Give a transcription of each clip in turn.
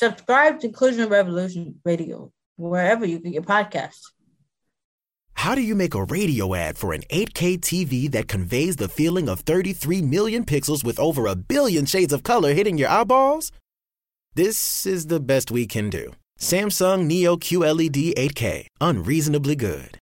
Subscribe to Inclusion Revolution Radio wherever you get your podcasts. How do you make a radio ad for an 8K TV that conveys the feeling of 33 million pixels with over a billion shades of color hitting your eyeballs? This is the best we can do. Samsung Neo QLED 8K, unreasonably good.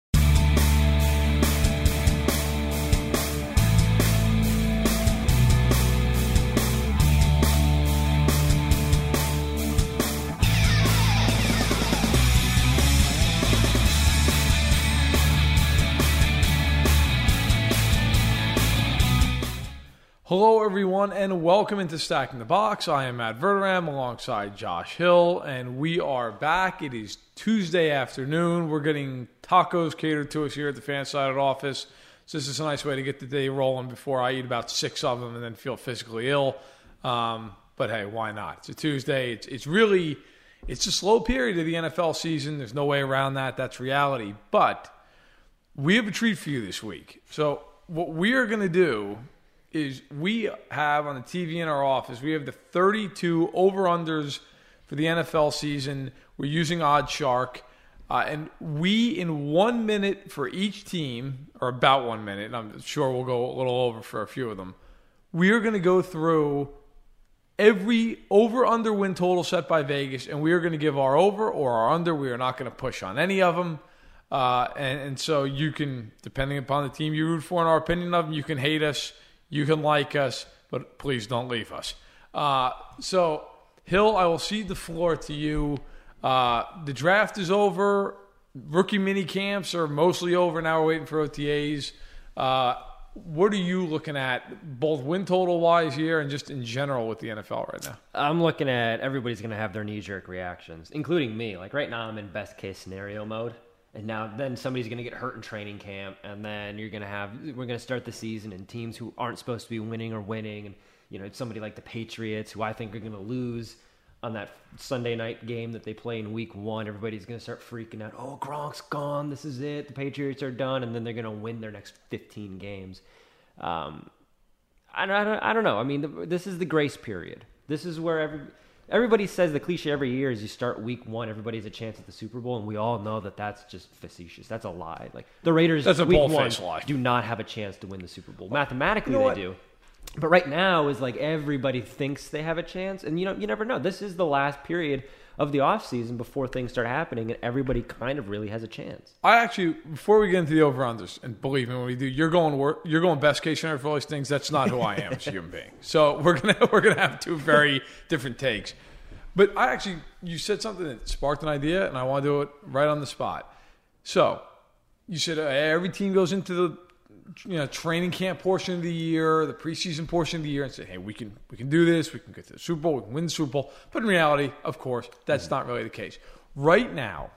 Hello, everyone, and welcome into Stacking the Box. I am Matt Verderame alongside Josh Hill, and we are back. It is Tuesday afternoon. We're getting tacos catered to us here at the Fansided office. So this is a nice way to get the day rolling before I eat about six of them and then feel physically ill. Um, but hey, why not? It's a Tuesday. It's, it's really it's a slow period of the NFL season. There's no way around that. That's reality. But we have a treat for you this week. So what we are going to do is we have on the TV in our office, we have the 32 over unders for the NFL season. We're using OddsShark. Uh, and we, in one minute for each team, or about one minute, and I'm sure we'll go a little over for a few of them, we are going to go through every over under win total set by Vegas, and we are going to give our over or our under. We are not going to push on any of them. Uh, and, and so you can, depending upon the team you root for and our opinion of them, you can hate us you can like us, but please don't leave us. Uh, so, Hill, I will cede the floor to you. Uh, the draft is over. Rookie mini camps are mostly over. Now we're waiting for OTAs. Uh, what are you looking at, both win total wise here and just in general with the NFL right now? I'm looking at everybody's going to have their knee jerk reactions, including me. Like right now, I'm in best case scenario mode and now then somebody's going to get hurt in training camp and then you're going to have we're going to start the season and teams who aren't supposed to be winning or winning and you know somebody like the patriots who i think are going to lose on that sunday night game that they play in week one. Everybody's going to start freaking out oh gronk's gone this is it the patriots are done and then they're going to win their next 15 games. Um, I, don't, I don't know. I mean this is the grace period. This is where every everybody says the cliche every year is you start week one, everybody has a chance at the Super Bowl, and we all know that that's just facetious. That's a lie. Like the Raiders, that's a week one lie. do not have a chance to win the Super Bowl. Mathematically, you know they do. But right now is like everybody thinks they have a chance, and you know you never know. This is the last period of the off season before things start happening, and everybody kind of really has a chance. I actually, before we get into the over unders, and believe me, when we do, you're going work, you're going best case scenario for all these things. That's not who I am as a human being. So we're gonna we're gonna have two very different takes. But I actually, you said something that sparked an idea, and I want to do it right on the spot. So you said uh, every team goes into the you know training camp portion of the year, the preseason portion of the year, and say, hey, we can we can do this, we can get to the Super Bowl, we can win the Super Bowl. But in reality, of course, that's not really the case. Right now,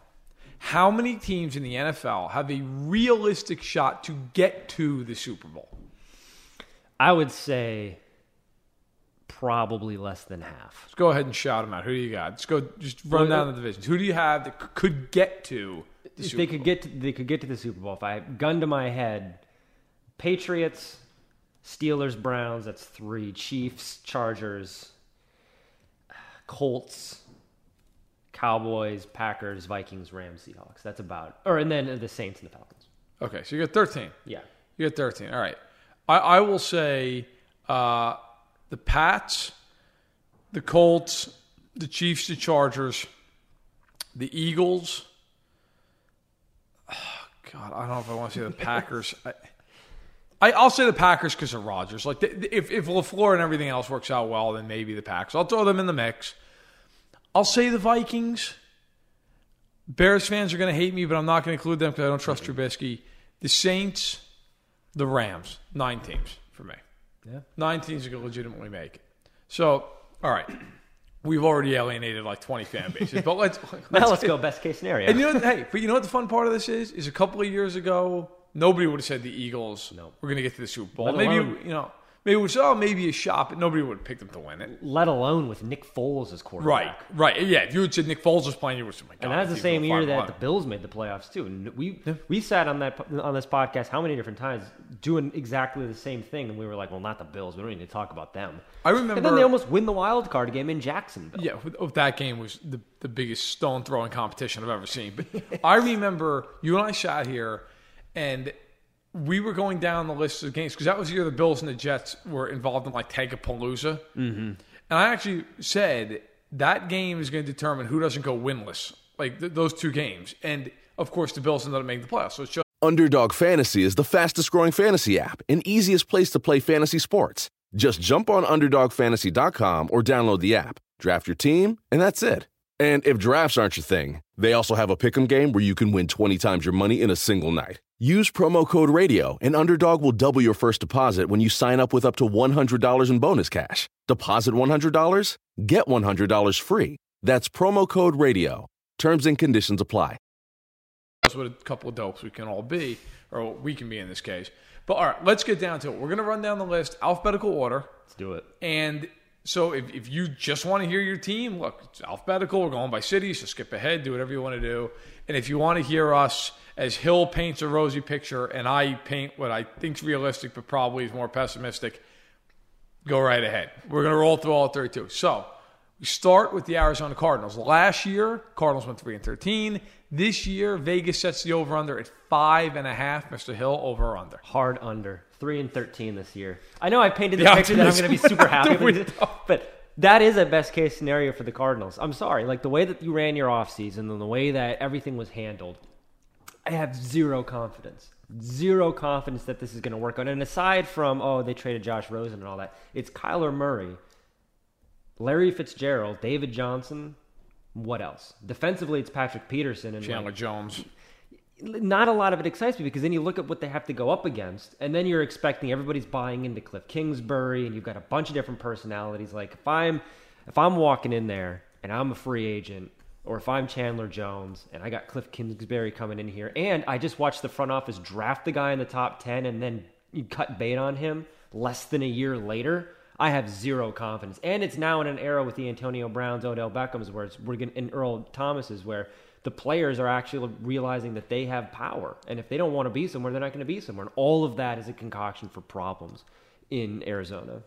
how many teams in the NFL have a realistic shot to get to the Super Bowl? I would say probably less than half. Let's go ahead and shout them out. Who do you got? Let's go. Just run down the divisions. Who do you have that could get to? The if Super they could Bowl? get, to, they could get to the Super Bowl. If I gun to my head, Patriots, Steelers, Browns. That's three. Chiefs, Chargers, Colts, Cowboys, Packers, Vikings, Rams, Seahawks. That's about. Or and then the Saints and the Falcons. Okay, so you got thirteen. Yeah, you got thirteen. All right. I, I will say. Uh, the Pats, the Colts, the Chiefs, the Chargers, the Eagles. Oh, God, I don't know if I want to say the Packers. I, I, will say the Packers because of Rodgers. Like the, if if Lafleur and everything else works out well, then maybe the Packers. I'll throw them in the mix. I'll say the Vikings. Bears fans are going to hate me, but I'm not going to include them because I don't trust mm-hmm. Trubisky. The Saints, the Rams, nine teams for me. Yeah. Nine teams are going to legitimately make it. So, all right. We've already alienated like 20 fan bases, but let's, let's now let's go best case scenario. And you know, hey, but you know what the fun part of this is? Is a couple of years ago, nobody would have said the Eagles. No, we're going to get to the Super Bowl. Maybe you know, maybe we saw oh, maybe a shot, but nobody would have picked them to win it. Let alone with Nick Foles as quarterback. Right, right. Yeah, if you had said Nick Foles was playing, you would have said, my God, And that's the same year that 5-11. the Bills made the playoffs too. And we we sat on that on this podcast how many different times doing exactly the same thing, and we were like, well, not the Bills. We don't need to talk about them. I remember, And then they almost win the wild card game in Jacksonville. Yeah, oh, that game was the, the biggest stone throwing competition I've ever seen. But I remember you and I sat here and we were going down the list of games because that was the year the Bills and the Jets were involved in like Tagapalooza. Mm-hmm. And I actually said that game is going to determine who doesn't go winless, like th- those two games. And of course, the Bills ended up making the playoffs. So it's just Underdog Fantasy is the fastest growing fantasy app and easiest place to play fantasy sports. Just jump on UnderdogFantasy.com or download the app, draft your team, and that's it. And if drafts aren't your thing, they also have a pick'em game where you can win 20 times your money in a single night. Use promo code RADIO, and Underdog will double your first deposit when you sign up with up to $100 in bonus cash. Deposit $100, get $100 free. That's promo code RADIO. Terms and conditions apply. that's what a couple of dopes we can all be, or we can be in this case. But all right, let's get down to it. We're going to run down the list, alphabetical order. Let's do it. And so if, if you just want to hear your team, look, it's alphabetical. We're going by cities, so skip ahead, do whatever you want to do. And if you want to hear us as Hill paints a rosy picture and I paint what I think's realistic but probably is more pessimistic, go right ahead. We're going to roll through all 32. So we start with the Arizona Cardinals. Last year, Cardinals went 3 and 13. This year, Vegas sets the over under at five and a half. Mr. Hill, over under? Hard under three and thirteen this year. I know I painted the, The picture that I'm going to be super happy with, but that is a best case scenario for the Cardinals. I'm sorry, like the way that you ran your offseason and the way that everything was handled, I have zero confidence. Zero confidence that this is going to work out. And aside from oh they traded Josh Rosen and all that, it's Kyler Murray, Larry Fitzgerald, David Johnson. What else? Defensively, it's Patrick Peterson and like, Chandler Jones. Not a lot of it excites me because then you look at what they have to go up against, and then you're expecting everybody's buying into Cliff Kingsbury, and you've got a bunch of different personalities. Like if I'm if I'm walking in there and I'm a free agent, or if I'm Chandler Jones and I got Cliff Kingsbury coming in here, and I just watched the front office draft the guy in the top ten, and then you cut bait on him less than a year later. I have zero confidence, and it's now in an era with the Antonio Browns, Odell Beckham's, where it's we're going and Earl Thomas's, where the players are actually realizing that they have power, and if they don't want to be somewhere, they're not going to be somewhere. And all of that is a concoction for problems in Arizona.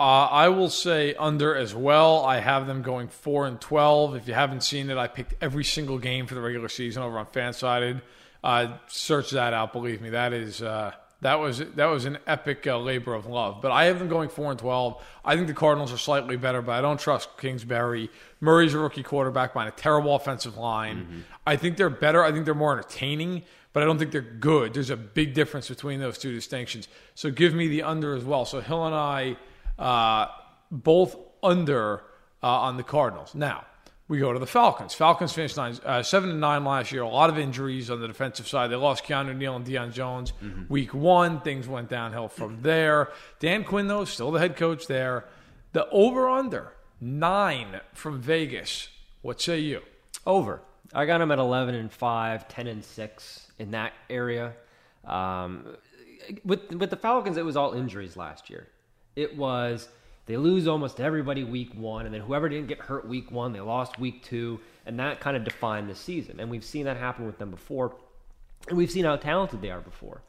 Uh, I will say under as well. I have them going four and twelve. If you haven't seen it, I picked every single game for the regular season over on Fansided. Uh, search that out. Believe me, that is uh, that was that was an epic uh, labor of love. But I have them going four and twelve. I think the Cardinals are slightly better, but I don't trust Kingsbury. Murray's a rookie quarterback behind a terrible offensive line. I think they're better. I think they're more entertaining, but I don't think they're good. There's a big difference between those two distinctions. So give me the under as well. So Hill and I uh, both under uh, on the Cardinals. Now we go to the Falcons. Falcons finished nine, uh, seven and nine last year. A lot of injuries on the defensive side. They lost Keanu Neal and Deion Jones week one. Things went downhill from there. Dan Quinn though still the head coach there. The over under nine from Vegas. What say you? Over. I got them at 11 and 5, 10 and 6 in that area. Um, with with the Falcons, it was all injuries last year. It was they lose almost everybody week one, and then whoever didn't get hurt week one, they lost week two, and that kind of defined the season. And we've seen that happen with them before, and we've seen how talented they are before.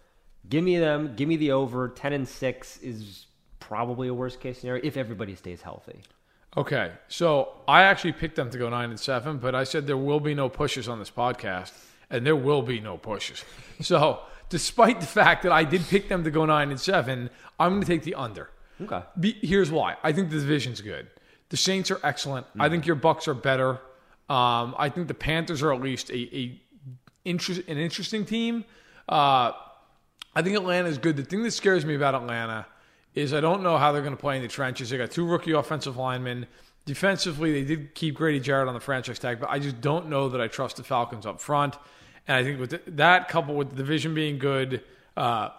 Give me them. Give me the over. 10 and 6 is probably a worst case scenario if everybody stays healthy. Okay, so I actually picked them to go nine and seven, but I said there will be no pushes on this podcast, and there will be no pushes. So, despite the fact that I did pick them to go nine and seven, I'm going to take the under. Okay. Be, here's why: I think the division's good. The Saints are excellent. I think your Bucks are better. Um, I think the Panthers are at least a, a interest, an interesting team. Uh, I think Atlanta is good. The thing that scares me about Atlanta is I don't know how they're going to play in the trenches. They got two rookie offensive linemen. Defensively, they did keep Grady Jarrett on the franchise tag, but I just don't know that I trust the Falcons up front. And I think with that coupled with the division being good, uh,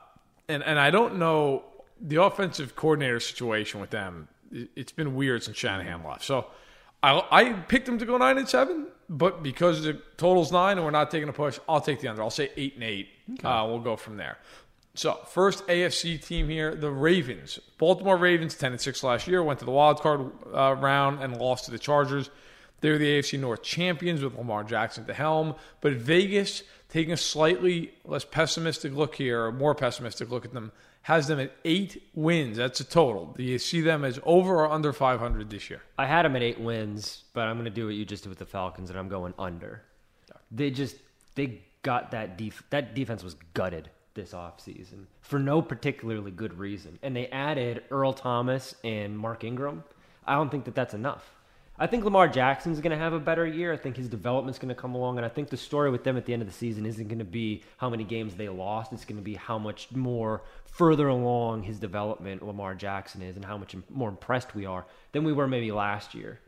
and and I don't know the offensive coordinator situation with them. it- It's been weird since Shanahan left. So I, I picked them to go nine and seven, but because the total's nine and we're not taking a push, I'll take the under. I'll say eight and eight. Uh, we'll go from there. So, first AFC team here, the Ravens. Baltimore Ravens, 10 and 6 last year, went to the wild card uh, round and lost to the Chargers. They're the AFC North champions with Lamar Jackson at the helm. But Vegas, taking a slightly less pessimistic look here, or more pessimistic look at them, has them at eight wins. That's a total. Do you see them as over or under 500 this year? I had them at eight wins, but I'm going to do what you just did with the Falcons, and I'm going under. They just they got that def- that defense was gutted this offseason for no particularly good reason, and they added Earl Thomas and Mark Ingram. I don't think that that's enough. I think Lamar Jackson's going to have a better year. I think his development's going to come along, and I think the story with them at the end of the season isn't going to be how many games they lost. It's going to be how much more further along his development Lamar Jackson is, and how much more impressed we are than we were maybe last year.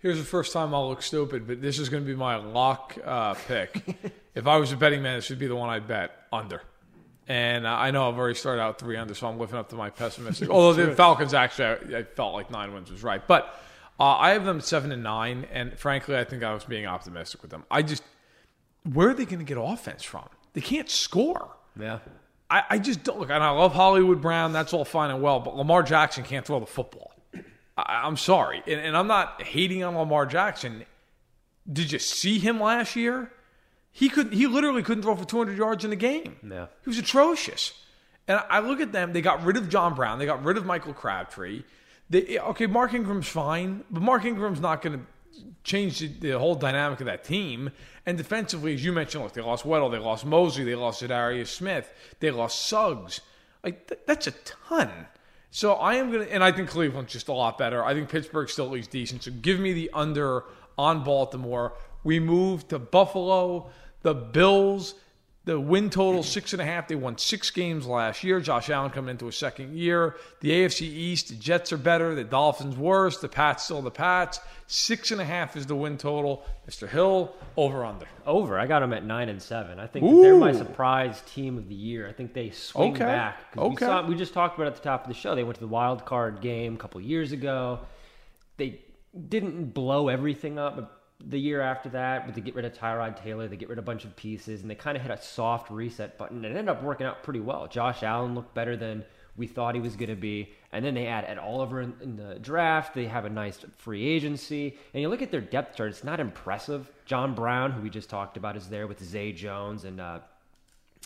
Here's the first time I'll look stupid, but this is going to be my lock uh, pick. if I was a betting man, this would be the one I'd bet under. And I know I've already started out three under, so I'm living up to my pessimistic. Although the Falcons actually, I, I felt like nine wins was right, but uh, I have them seven and nine, and frankly, I think I was being optimistic with them. I just, where are they going to get offense from? They can't score. Yeah. I, I just don't look. And I love Hollywood Brown. That's all fine and well, but Lamar Jackson can't throw the football. I, I'm sorry, and, and I'm not hating on Lamar Jackson. Did you see him last year? He could. He literally couldn't throw for 200 yards in a game. Yeah. He was atrocious. And I look at them. They got rid of John Brown. They got rid of Michael Crabtree. Okay, Mark Ingram's fine, but Mark Ingram's not going to change the, the, whole dynamic of that team. And defensively, as you mentioned, look, they lost Weddle, they lost Mosley, they lost Za'Darius Smith, they lost Suggs. Like th- that's a ton. So I am gonna, and I think Cleveland's just a lot better. I think Pittsburgh's still at least decent. So give me the under on Baltimore. We move to Buffalo, the Bills. The win total six and a half. They won six games last year. Josh Allen coming into a second year. The AFC East, the Jets are better. The Dolphins worse. The Pats still the Pats. Six and a half is the win total. Mr. Hill, over under. Over. I got them at nine and seven. I think they're my surprise team of the year. I think they swing Okay. back. Okay. We, saw, we just talked about it at the top of the show. They went to the wild card game a couple years ago. They didn't blow everything up. The year after that, but they get rid of Tyrod Taylor, they get rid of a bunch of pieces, and they kind of hit a soft reset button. And it ended up working out pretty well. Josh Allen looked better than we thought he was going to be. And then they add Ed Oliver in, in the draft. They have a nice free agency. And you look at their depth chart, it's not impressive. John Brown, who we just talked about, is there with Zay Jones and uh,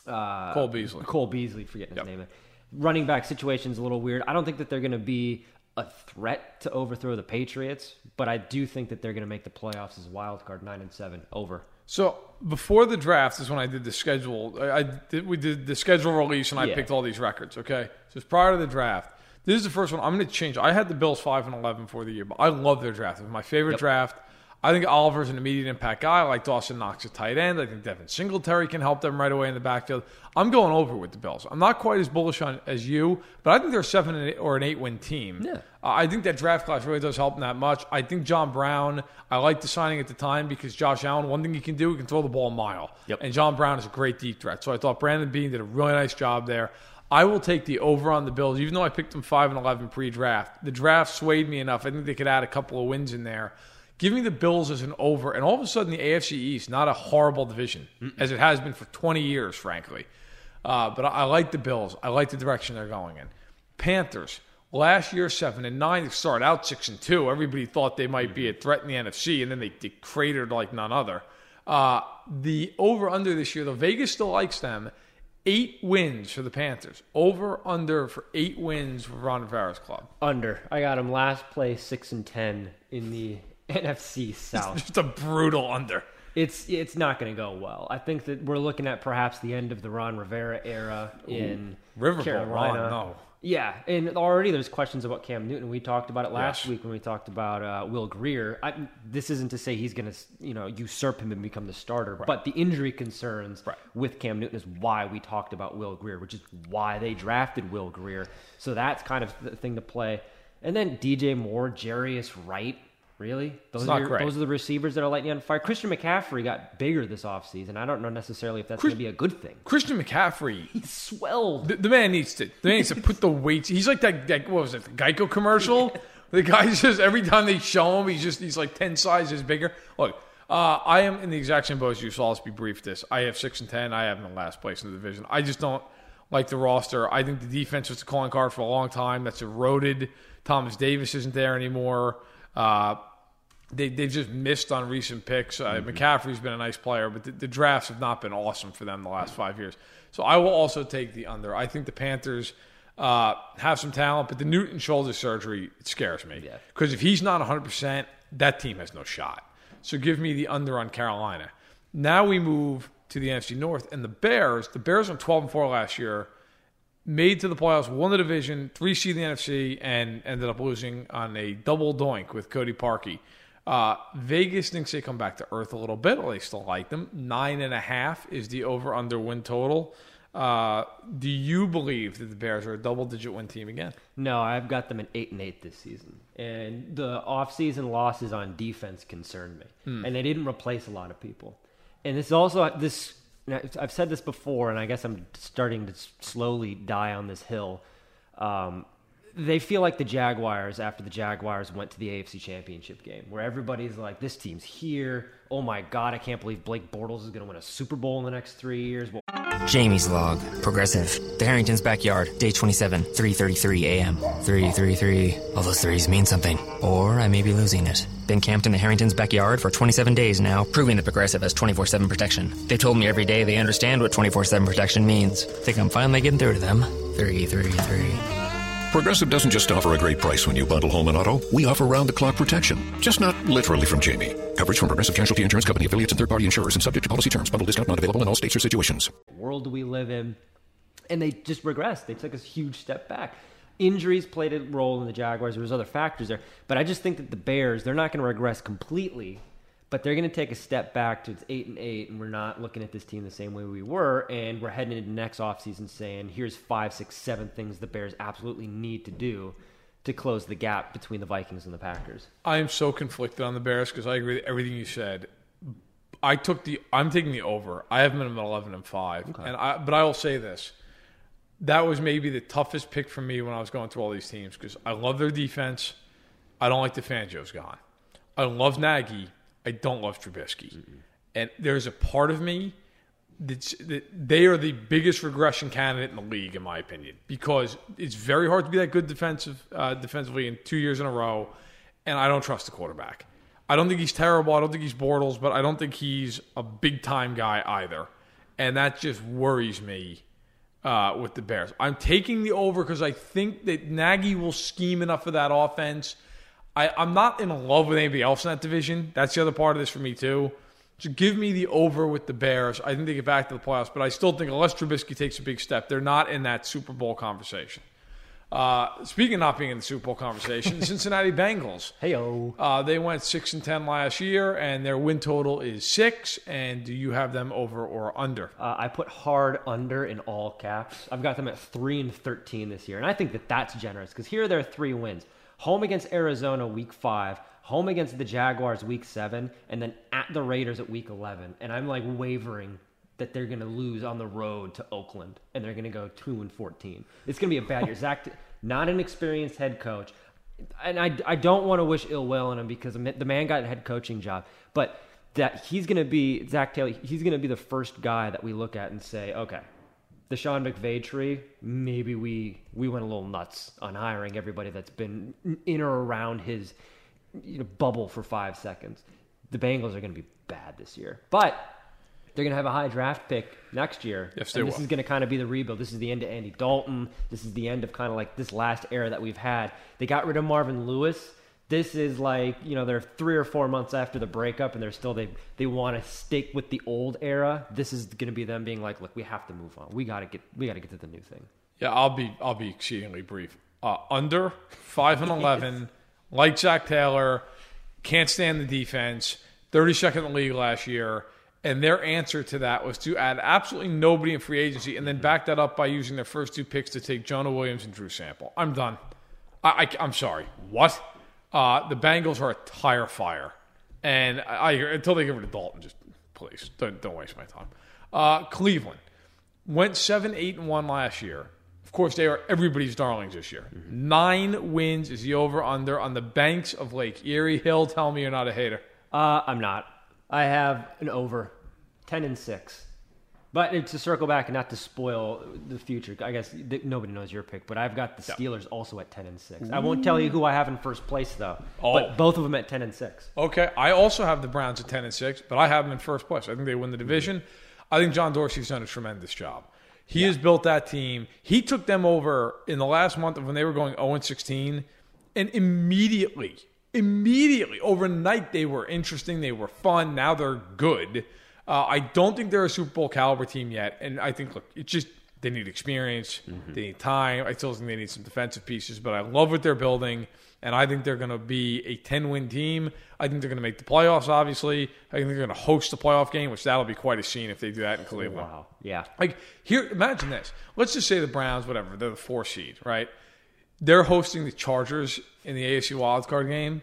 uh, Cole Beasley. Cole Beasley, forgetting Yep. his name. Running back situation's a little weird. I don't think that they're going to be a threat to overthrow the Patriots, but I do think that they're going to make the playoffs as wild card, nine and seven. Over. So before the draft is when I did the schedule. I, I did, we did the schedule release and I Yeah. picked all these records. Okay, so it's prior to the draft. This is the first one. I'm going to change. I had the Bills five and eleven for the year, but I love their draft. It was my favorite Yep. draft. I think Oliver's an immediate impact guy. I like Dawson Knox at tight end. I think Devin Singletary can help them right away in the backfield. I'm going over with the Bills. I'm not quite as bullish on as you, but I think they're a seven and eight, or an eight win team. Yeah. Uh, I think that draft class really does help them that much. I think John Brown, I liked the signing at the time because Josh Allen, one thing he can do, he can throw the ball a mile. Yep. And John Brown is a great deep threat. So I thought Brandon Beane did a really nice job there. I will take the over on the Bills, even though I picked them 5 and 11 pre draft. The draft swayed me enough. I think they could add a couple of wins in there. Give me the Bills as an over. And all of a sudden, the AFC East, not a horrible division, as it has been for 20 years, frankly. Uh, but I, I like the Bills. I like the direction they're going in. Panthers. Last year, seven and nine. They started out six and two. Everybody thought they might be a threat in the NFC, and then they, they cratered like none other. Uh, the over under this year, the Vegas still likes them. Eight wins for the Panthers. Over under for eight wins for Ron Rivera's club. Under. I got them last place, six and ten in the NFC South. Just a brutal under. it's it's not going to go well. I think that we're looking at perhaps the end of the Ron Rivera era in Riverboat Carolina. Ron, no. Yeah, and already there's questions about Cam Newton. We talked about it last Yes. week when we talked about uh, Will Grier. I, this isn't to say he's going to, you know, usurp him and become the starter, but the injury concerns Right. with Cam Newton is why we talked about Will Grier, which is why they drafted Will Grier. So that's kind of the thing to play. And then DJ Moore, Jarius Wright. Really? Those, are your- those are the receivers that are lighting you on fire. Christian McCaffrey got bigger this offseason. I don't know necessarily if that's going to be a good thing. Christian McCaffrey He swelled. The, the man needs to. The man needs to put the weights. He's like that. that what was it? The Geico commercial. the guy says every time they show him, he's just he's like ten sizes bigger. Look, uh, I am in the exact same boat as you. So I'll just be brief. This I have six and ten. I have in the last place in the division. I just don't like the roster. I think the defense was the calling card for a long time. That's eroded. Thomas Davis isn't there anymore. Uh, they they've just missed on recent picks. Uh, McCaffrey's been a nice player, but the, the drafts have not been awesome for them the last five years. So I will also take the under. I think the Panthers uh, have some talent, but the Newton shoulder surgery it scares me because if he's not 100, percent that team has no shot. So give me the under on Carolina. Now we move to the NFC North and the Bears. The Bears went 12 and four last year made to the playoffs, won the division, three seed the NFC, and ended up losing on a double doink with Cody Parkey. Uh, Vegas thinks they come back to earth a little bit. Well, they still like them. Nine and a half is the over under win total. Uh, do you believe that the Bears are a double digit win team again? No, I've got them at eight and eight this season, and the offseason losses on defense concern me, and they didn't replace a lot of people. And this is also this. I've said this before, and I guess I'm starting to slowly die on this hill. Um, they feel like the Jaguars after the Jaguars went to the AFC Championship game, where everybody's like, "This team's here. Oh my God, I can't believe Blake Bortles is going to win a Super Bowl in the next three years." Jamie's log. Progressive. The Harrington's backyard. Day 27. 3.33 a.m. 333. All those threes mean something. Or I may be losing it. Been camped in the Harrington's backyard for 27 days now, proving that Progressive has 24-7 protection. They told me every day they understand what 24-7 protection means. Think I'm finally getting through to them. 333. Progressive doesn't just offer a great price when you bundle home and auto. We offer round the clock protection. Just not literally from Jamie. Coverage from Progressive Casualty Insurance Company affiliates and third party insurers and subject to policy terms. Bundle discount not available in all states or situations. world we live in? And they just regressed. They took a huge step back. Injuries played a role in the Jaguars. There was other factors there, but I just think that the Bears they're not going to regress completely, but they're going to take a step back to it's eight and eight, and we're not looking at this team the same way we were, and we're heading into next offseason saying here's five, six, seven things the Bears absolutely need to do to close the gap between the Vikings and the Packers. I am so conflicted on the Bears because I agree with everything you said. I took the I'm taking the over. I have them at eleven and five, and I but I will say this: that was maybe the toughest pick for me when I was going through all these teams because I love their defense. I don't like the Fangio's gone. I love Nagy. I don't love Trubisky, and there's a part of me that's, that they are the biggest regression candidate in the league, in my opinion, because it's very hard to be that good defensive uh, defensively in two years in a row, and I don't trust the quarterback. I don't think he's terrible. I don't think he's Bortles, but I don't think he's a big time guy either, and that just worries me uh, with the Bears. I'm taking the over because I think that Nagy will scheme enough for that offense. I, I'm not in love with anybody else in that division. That's the other part of this for me too. So give me the over with the Bears. I think they get back to the playoffs, but I still think unless Trubisky takes a big step, they're not in that Super Bowl conversation. Uh, speaking of not being in the Super Bowl conversation, the Cincinnati Bengals. Heyo. Uh, they went six and ten last year, and their win total is six. And do you have them over or under? Uh, I put hard under in all caps. I've got them at three and thirteen this year, and I think that that's generous because here are their three wins: home against Arizona week five, home against the Jaguars week seven, and then at the Raiders at week eleven. And I'm like wavering that they're going to lose on the road to Oakland, and they're going to go two and fourteen. It's going to be a bad year. Zac, not an experienced head coach, and I, I don't want to wish ill will on him because the man got a head coaching job, but that he's going to be Zac Taylor. He's going to be the first guy that we look at and say, okay, the Sean McVay tree. Maybe we we went a little nuts on hiring everybody that's been in or around his you know, bubble for five seconds. The Bengals are going to be bad this year, but they're going to have a high draft pick next year. Yes, they and this will. is going to kind of be the rebuild. This is the end of Andy Dalton. This is the end of kind of like this last era that we've had. They got rid of Marvin Lewis. This is like you know they're three or four months after the breakup, and they're still they they want to stick with the old era. This is going to be them being like, look, we have to move on. We got to get we got to get to the new thing. Yeah, I'll be I'll be exceedingly brief. Uh, under five and eleven, like Zac Taylor, can't stand the defense. Thirty second in the league last year, and their answer to that was to add absolutely nobody in free agency, and then back that up by using their first two picks to take Jonah Williams and Drew Sample. I'm done. I, I am sorry. What? Uh, the Bengals are a tire fire, and I, I until they get rid of Dalton, just please don't don't waste my time. Uh, Cleveland went seven, eight, and one last year. Of course, they are everybody's darlings this year. Nine wins is the over under on the banks of Lake Erie. Hill, tell me you're not a hater. Uh, I'm not. I have an over, ten and six. But to circle back and not to spoil the future. I guess th- nobody knows your pick, but I've got the Steelers also at ten and six. I won't tell you who I have in first place though. Oh. But both of them at ten and six. Okay, I also have the Browns at ten and six, but I have them in first place. I think they win the division. I think John Dorsey's done a tremendous job. He has built that team. He took them over in the last month of when they were going zero and sixteen, and immediately, immediately overnight they were interesting. They were fun. Now they're good. Uh, I don't think they're a Super Bowl caliber team yet, and I think look, it's just they need experience, they need time. I still think they need some defensive pieces, but I love what they're building, and I think they're going to be a ten-win team. I think they're going to make the playoffs. Obviously, I think they're going to host the playoff game, which that'll be quite a scene if they do that in Cleveland. Wow. Yeah. Like here, imagine this. Let's just say the Browns, whatever, they're the four seed, right? They're hosting the Chargers in the AFC wildcard game.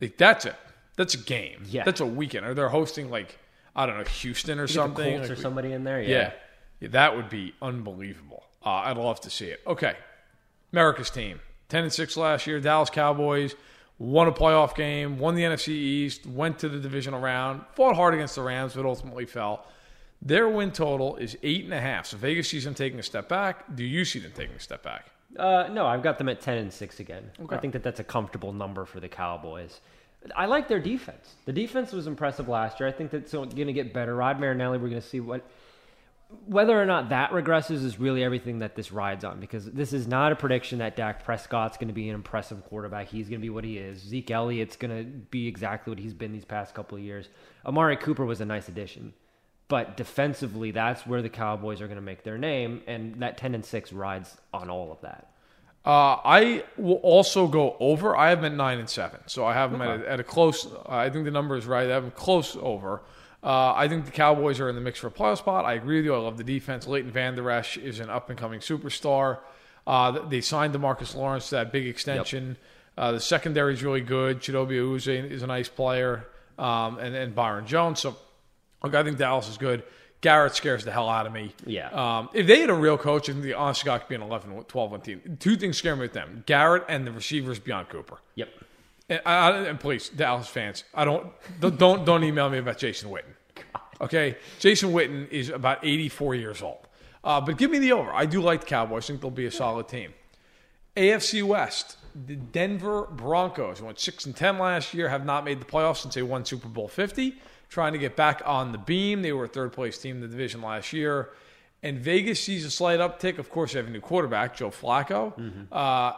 Like that's it. That's a game. Yeah. That's a weekend. Or they're hosting like I don't know Houston or something. Like, or somebody in there. yeah. Yeah. Yeah, that would be unbelievable. Uh, I'd love to see it. Okay, America's team, ten and six last year. Dallas Cowboys won a playoff game, won the NFC East, went to the divisional round, fought hard against the Rams, but ultimately fell. Their win total is eight and a half. So Vegas sees them taking a step back. Do you see them taking a step back? Uh, no, I've got them at ten and six again. Okay. I think that that's a comfortable number for the Cowboys. I like their defense. The defense was impressive last year. I think that's going to get better. Rod Marinelli, we're going to see what whether or not that regresses is really everything that this rides on because this is not a prediction that Dak Prescott's going to be an impressive quarterback. He's going to be what he is. Zeke Elliott's going to be exactly what he's been these past couple of years. Amari Cooper was a nice addition. But defensively, that's where the Cowboys are going to make their name, and that 10 and 6 rides on all of that. Uh, I will also go over. I have them at nine and seven, so I have them at, a, at a close. I think the number is right. I have them close over. Uh, I think the Cowboys are in the mix for a playoff spot. I agree with you. I love the defense. Leighton Vander Esch is an up and coming superstar. Uh, they signed Demarcus Lawrence to that big extension. Uh, the secondary is really good. Chidobe Awuzie is a nice player, um, and and Byron Jones. So, look, I think Dallas is good. Garrett scares the hell out of me. Yeah. Um, if they had a real coach, I think the honest God could be an 11, 12 1 team. Two things scare me with them Garrett and the receivers beyond Cooper. Yep. And, I, and please, Dallas fans, I don't don't don't, email me about Jason Witten. Okay, Jason Witten is about 84 years old. Uh, but give me the over. I do like the Cowboys. I think they'll be a solid team. AFC West, the Denver Broncos went six and ten last year, have not made the playoffs since they won Super Bowl 50. Trying to get back on the beam. They were a third place team in the division last year. And Vegas sees a slight uptick. Of course, they have a new quarterback, Joe Flacco. Uh,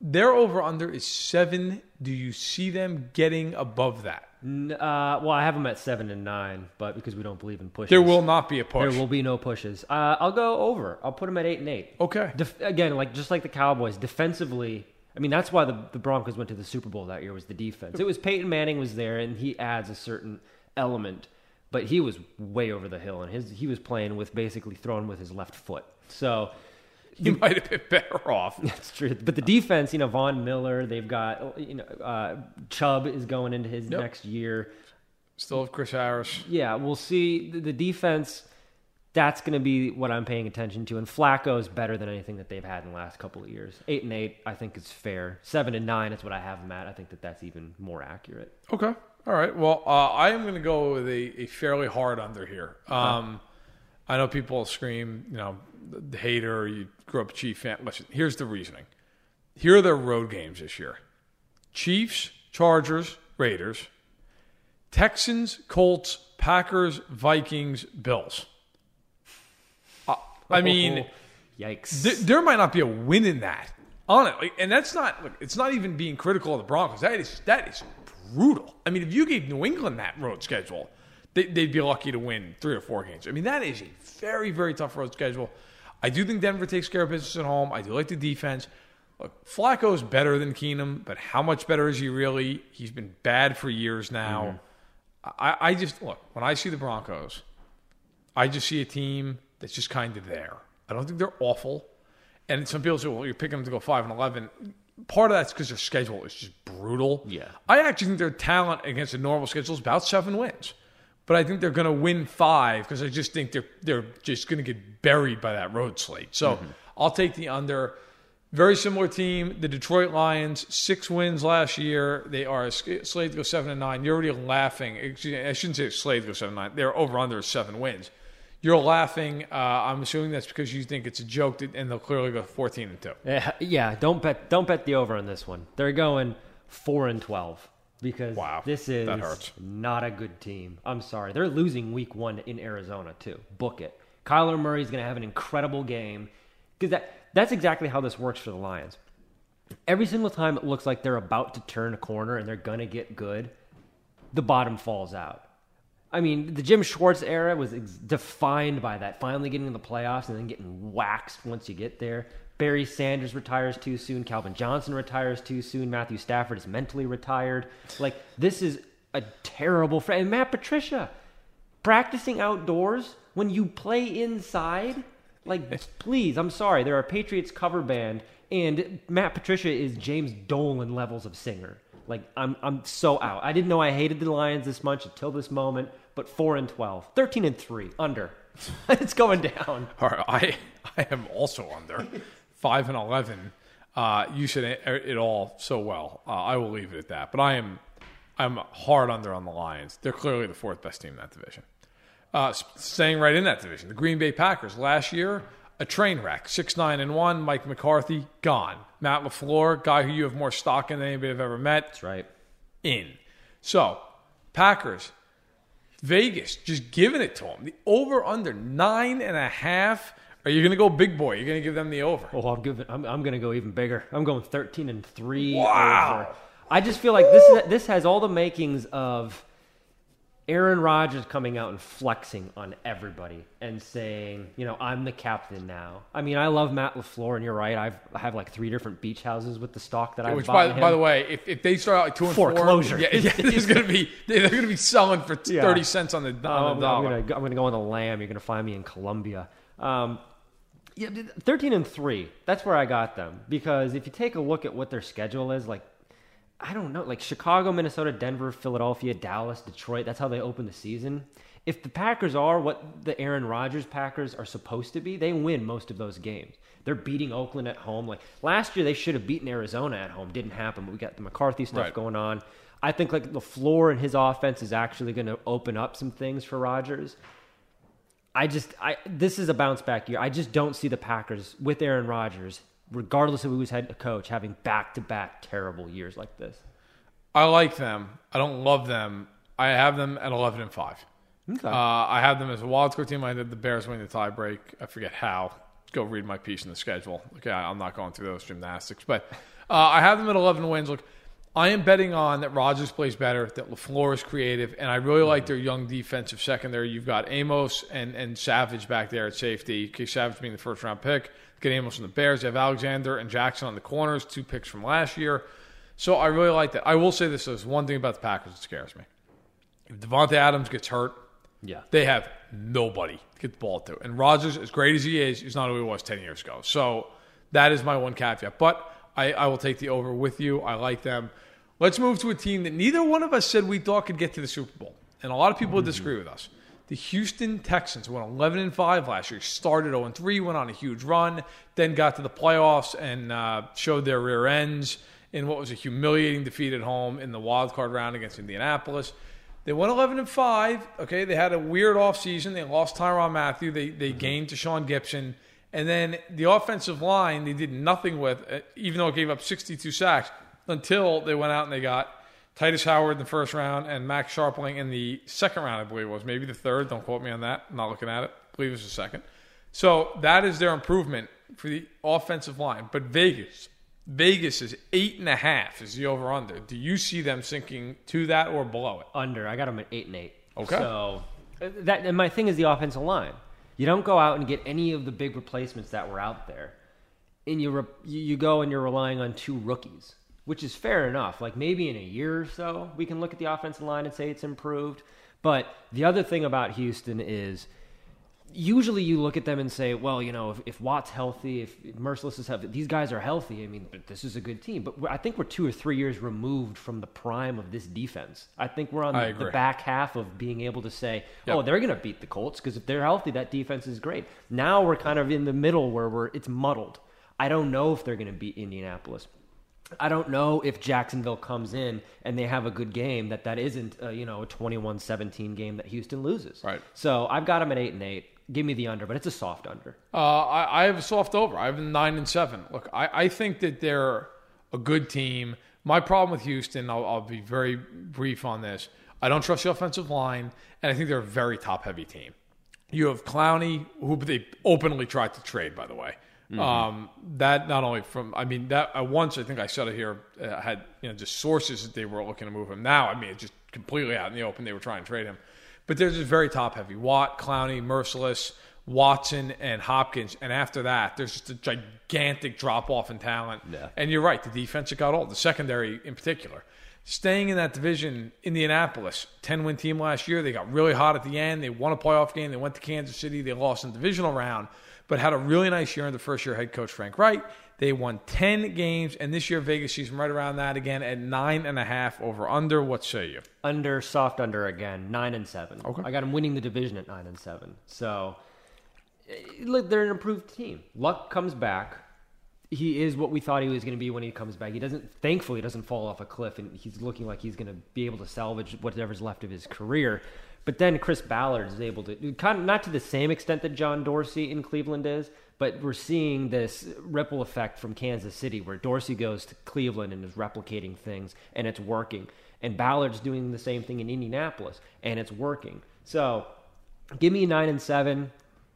their over under is seven. Do you see them getting above that? Uh, well, I have them at 7 and 9, but because we don't believe in pushes. There will not be a push. There will be no pushes. Uh, I'll go over. I'll put them at 8 and 8. Okay. Def- again, like just like the Cowboys, defensively. I mean, that's why the, the Broncos went to the Super Bowl that year was the defense. It was Peyton Manning was there, and he adds a certain element, but he was way over the hill, and his he was playing with basically throwing with his left foot. So You might have been better off. that's true. But the defense, you know, Von Miller, they've got you know uh, Chubb is going into his Yep. next year. Still have Chris Harris. Yeah, we'll see. The, the defense, that's going to be what I'm paying attention to. And Flacco is better than anything that they've had in the last couple of years. Eight and eight, I think, is fair. Seven and nine is what I have them at. I think that that's even more accurate. Okay. All right. Well, uh, I am going to go with a, a fairly hard under here. Um, I know people scream, you know, the, the hater, you grew up a Chief fan. Listen, here's the reasoning. Here are their road games this year Chiefs, Chargers, Raiders, Texans, Colts, Packers, Vikings, Bills. Uh, I mean, Yikes. th- there might not be a win in that on it, like, and that's not. Look, it's not even being critical of the Broncos. That is that is brutal. I mean, if you gave New England that road schedule, they, they'd be lucky to win three or four games. I mean, that is a very very tough road schedule. I do think Denver takes care of business at home. I do like the defense. Look, Flacco's better than Keenum, but how much better is he really? He's been bad for years now. Mm-hmm. I, I just look when I see the Broncos, I just see a team that's just kind of there. I don't think they're awful. And some people say, well, you're picking them to go 5 and 11. Part of that's because their schedule is just brutal. Yeah. I actually think their talent against a normal schedule is about seven wins. But I think they're going to win five because I just think they're they're just going to get buried by that road slate. So mm-hmm. I'll take the under. Very similar team, the Detroit Lions, six wins last year. They are slated to go seven and nine. You're already laughing. Excuse me, I shouldn't say slated to go seven and nine. They're over under seven wins. You're laughing. Uh, I'm assuming that's because you think it's a joke, that, and they'll clearly go 14 and two. Yeah, yeah, don't bet don't bet the over on this one. They're going four and twelve because Wow, this is that hurts. not a good team. I'm sorry, they're losing week one in Arizona too. Book it. Kyler Murray's going to have an incredible game because that that's exactly how this works for the Lions. Every single time it looks like they're about to turn a corner and they're going to get good, the bottom falls out. I mean, the Jim Schwartz era was ex- defined by that. Finally getting in the playoffs and then getting waxed once you get there. Barry Sanders retires too soon. Calvin Johnson retires too soon. Matthew Stafford is mentally retired. Like, this is a terrible. Fr- and Matt Patricia practicing outdoors when you play inside. Like, please, I'm sorry. They're a Patriots cover band, and Matt Patricia is James Dolan levels of singer. Like, I'm, I'm so out. I didn't know I hated the Lions this much until this moment, but 4 and 12, 13 and 3, under. it's going down. All right, I I am also under five and eleven. Uh, you said it, it all so well. Uh, I will leave it at that. But I am I'm hard under on the Lions. They're clearly the fourth best team in that division. Uh, staying right in that division, the Green Bay Packers last year a train wreck, six nine and one. Mike McCarthy gone. Matt Lafleur, guy who you have more stock in than anybody I've ever met, That's right. in. So, Packers, Vegas, just giving it to them. The over under nine and a half. Are you going to go big boy? You're going to give them the over. Oh, I'm giving. I'm, I'm going to go even bigger. I'm going 13 and three. Wow. Over. I just feel like this is, this has all the makings of Aaron Rodgers coming out and flexing on everybody and saying, you know, I'm the captain now. I mean, I love Matt Lafleur, and you're right. I've, I have like three different beach houses with the stock that I've Which, bought. by, by the way, if, if they start out like two and Foreclosure. four, yeah, yeah, there's going to be they're going to be selling for Yeah. thirty cents on the, Oh, on I'm, the I'm dollar. gonna go, I'm gonna go on the lam. You're gonna find me in Colombia. Um, yeah, thirteen and three. That's where I got them because if you take a look at what their schedule is, like I don't know, like Chicago, Minnesota, Denver, Philadelphia, Dallas, Detroit. That's how they open the season. If the Packers are what the Aaron Rodgers Packers are supposed to be, they win most of those games. They're beating Oakland at home. Like last year, they should have beaten Arizona at home. Didn't happen. But we got the McCarthy stuff Right. going on. I think like Lafleur and his offense is actually going to open up some things for Rodgers. I just, I this is a bounce back year. I just don't see the Packers with Aaron Rodgers, regardless of who's head coach, having back to back terrible years like this. I like them. I don't love them. I have them at eleven and five. Okay. Uh, I have them as a wild card team. I did the Bears winning the tiebreak. I forget how. Go read my piece in the schedule. Okay, I'm not going through those gymnastics, but uh, I have them at 11 wins. Look, I am betting on that Rodgers plays better, that Lafleur is creative, and I really like their young defensive secondary. You've got Amos and, and Savage back there at safety. Okay, Savage being the first round pick. Get Amos from the Bears. You have Alexander and Jackson on the corners, two picks from last year. So I really like that. I will say this: there's one thing about the Packers that scares me. If Davante Adams gets hurt, yeah. they have nobody to get the ball to. And Rodgers, as great as he is, he's not who he was 10 years ago. So that is my one caveat. But I, I will take the over with you. I like them. Let's move to a team that neither one of us said we thought could get to the Super Bowl. And a lot of people would disagree with us. The Houston Texans went 11 and 5 last year. Started 0 and 3, went on a huge run, then got to the playoffs and uh, showed their rear ends in what was a humiliating defeat at home in the wild card round against Indianapolis. They went 11 and 5. Okay, they had a weird offseason. They lost Tyrann Mathieu. They they gained Tashaun Gipson. And then the offensive line they did nothing with, uh, even though it gave up 62 sacks, until they went out and they got Tytus Howard in the first round and Max Scharping in the second round, I believe it was. Maybe the third. Don't quote me on that. I'm not looking at it. I believe it was the second. So that is their improvement for the offensive line. But Vegas, Vegas is eight and a half is the over under. Do you see them sinking to that or below it? under. I got them at eight and eight. Okay. So uh, that and my thing is the offensive line. You don't go out and get any of the big replacements that were out there, and you re, you you go and you're relying on two rookies, which is fair enough. Like maybe in a year or so we can look at the offensive line and say it's improved. But the other thing about Houston is usually you look at them and say, well, you know, if, if Watt's healthy, if Mercilus is healthy, these guys are healthy. I mean, this is a good team. But I think we're two or three years removed from the prime of this defense. I think we're on the, the back half of being able to say, Yep. oh, they're going to beat the Colts because if they're healthy, that defense is great. Now we're kind of in the middle where we're it's muddled. I don't know if they're going to beat Indianapolis. I don't know if Jacksonville comes in and they have a good game that that isn't uh, you know a 21-17 game that Houston loses. Right. So I've got them at eight and eight. Give me the under, but it's a soft under. Uh, I, I have a soft over. I have a nine and seven. Look, I, I think that they're a good team. My problem with Houston, I'll, I'll be very brief on this. I don't trust the offensive line, and I think they're a very top heavy team. You have Clowney, who they openly tried to trade, by the way. Um, that not only from, I mean, that once I think I said it here, uh, had you know just sources that they were looking to move him. Now, I mean, it's just completely out in the open. They were trying to trade him, but they're just very top heavy. Watt, Clowney, Mercilus, Watson, and Hopkins, and after that, there's just a gigantic drop off in talent. Yeah. And you're right, the defense it got old, the secondary in particular. Staying in that division, Indianapolis, 10 win team last year. They got really hot at the end. They won a playoff game. They went to Kansas City. They lost in the divisional round, but had a really nice year under first year head coach Frank Reich. They won 10 games, and this year Vegas sees them right around that again at nine and a half over under. What say you? Under soft under again, nine and seven. Okay. I got them winning the division at nine and seven. So eh, look, they're an improved team. Luck comes back. He is what we thought he was going to be when he comes back. He doesn't, thankfully, doesn't fall off a cliff, and he's looking like he's going to be able to salvage whatever's left of his career. But then Chris Ballard is able to, kind of, not to the same extent that John Dorsey in Cleveland is, but we're seeing this ripple effect from Kansas City where Dorsey goes to Cleveland and is replicating things, and it's working. And Ballard's doing the same thing in Indianapolis, and it's working. So give me nine and seven.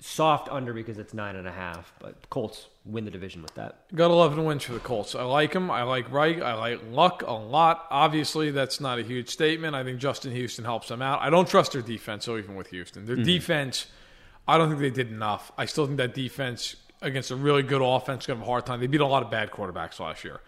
Soft under because it's nine and a half, but Colts win the division with that. Got 11 wins for the Colts. I like them. I like Reich. I like Luck a lot. Obviously, that's not a huge statement. I think Justin Houston helps them out. I don't trust their defense, so even with Houston. Their defense, I don't think they did enough. I still think that defense against a really good offense going to have a hard time. They beat a lot of bad quarterbacks last year.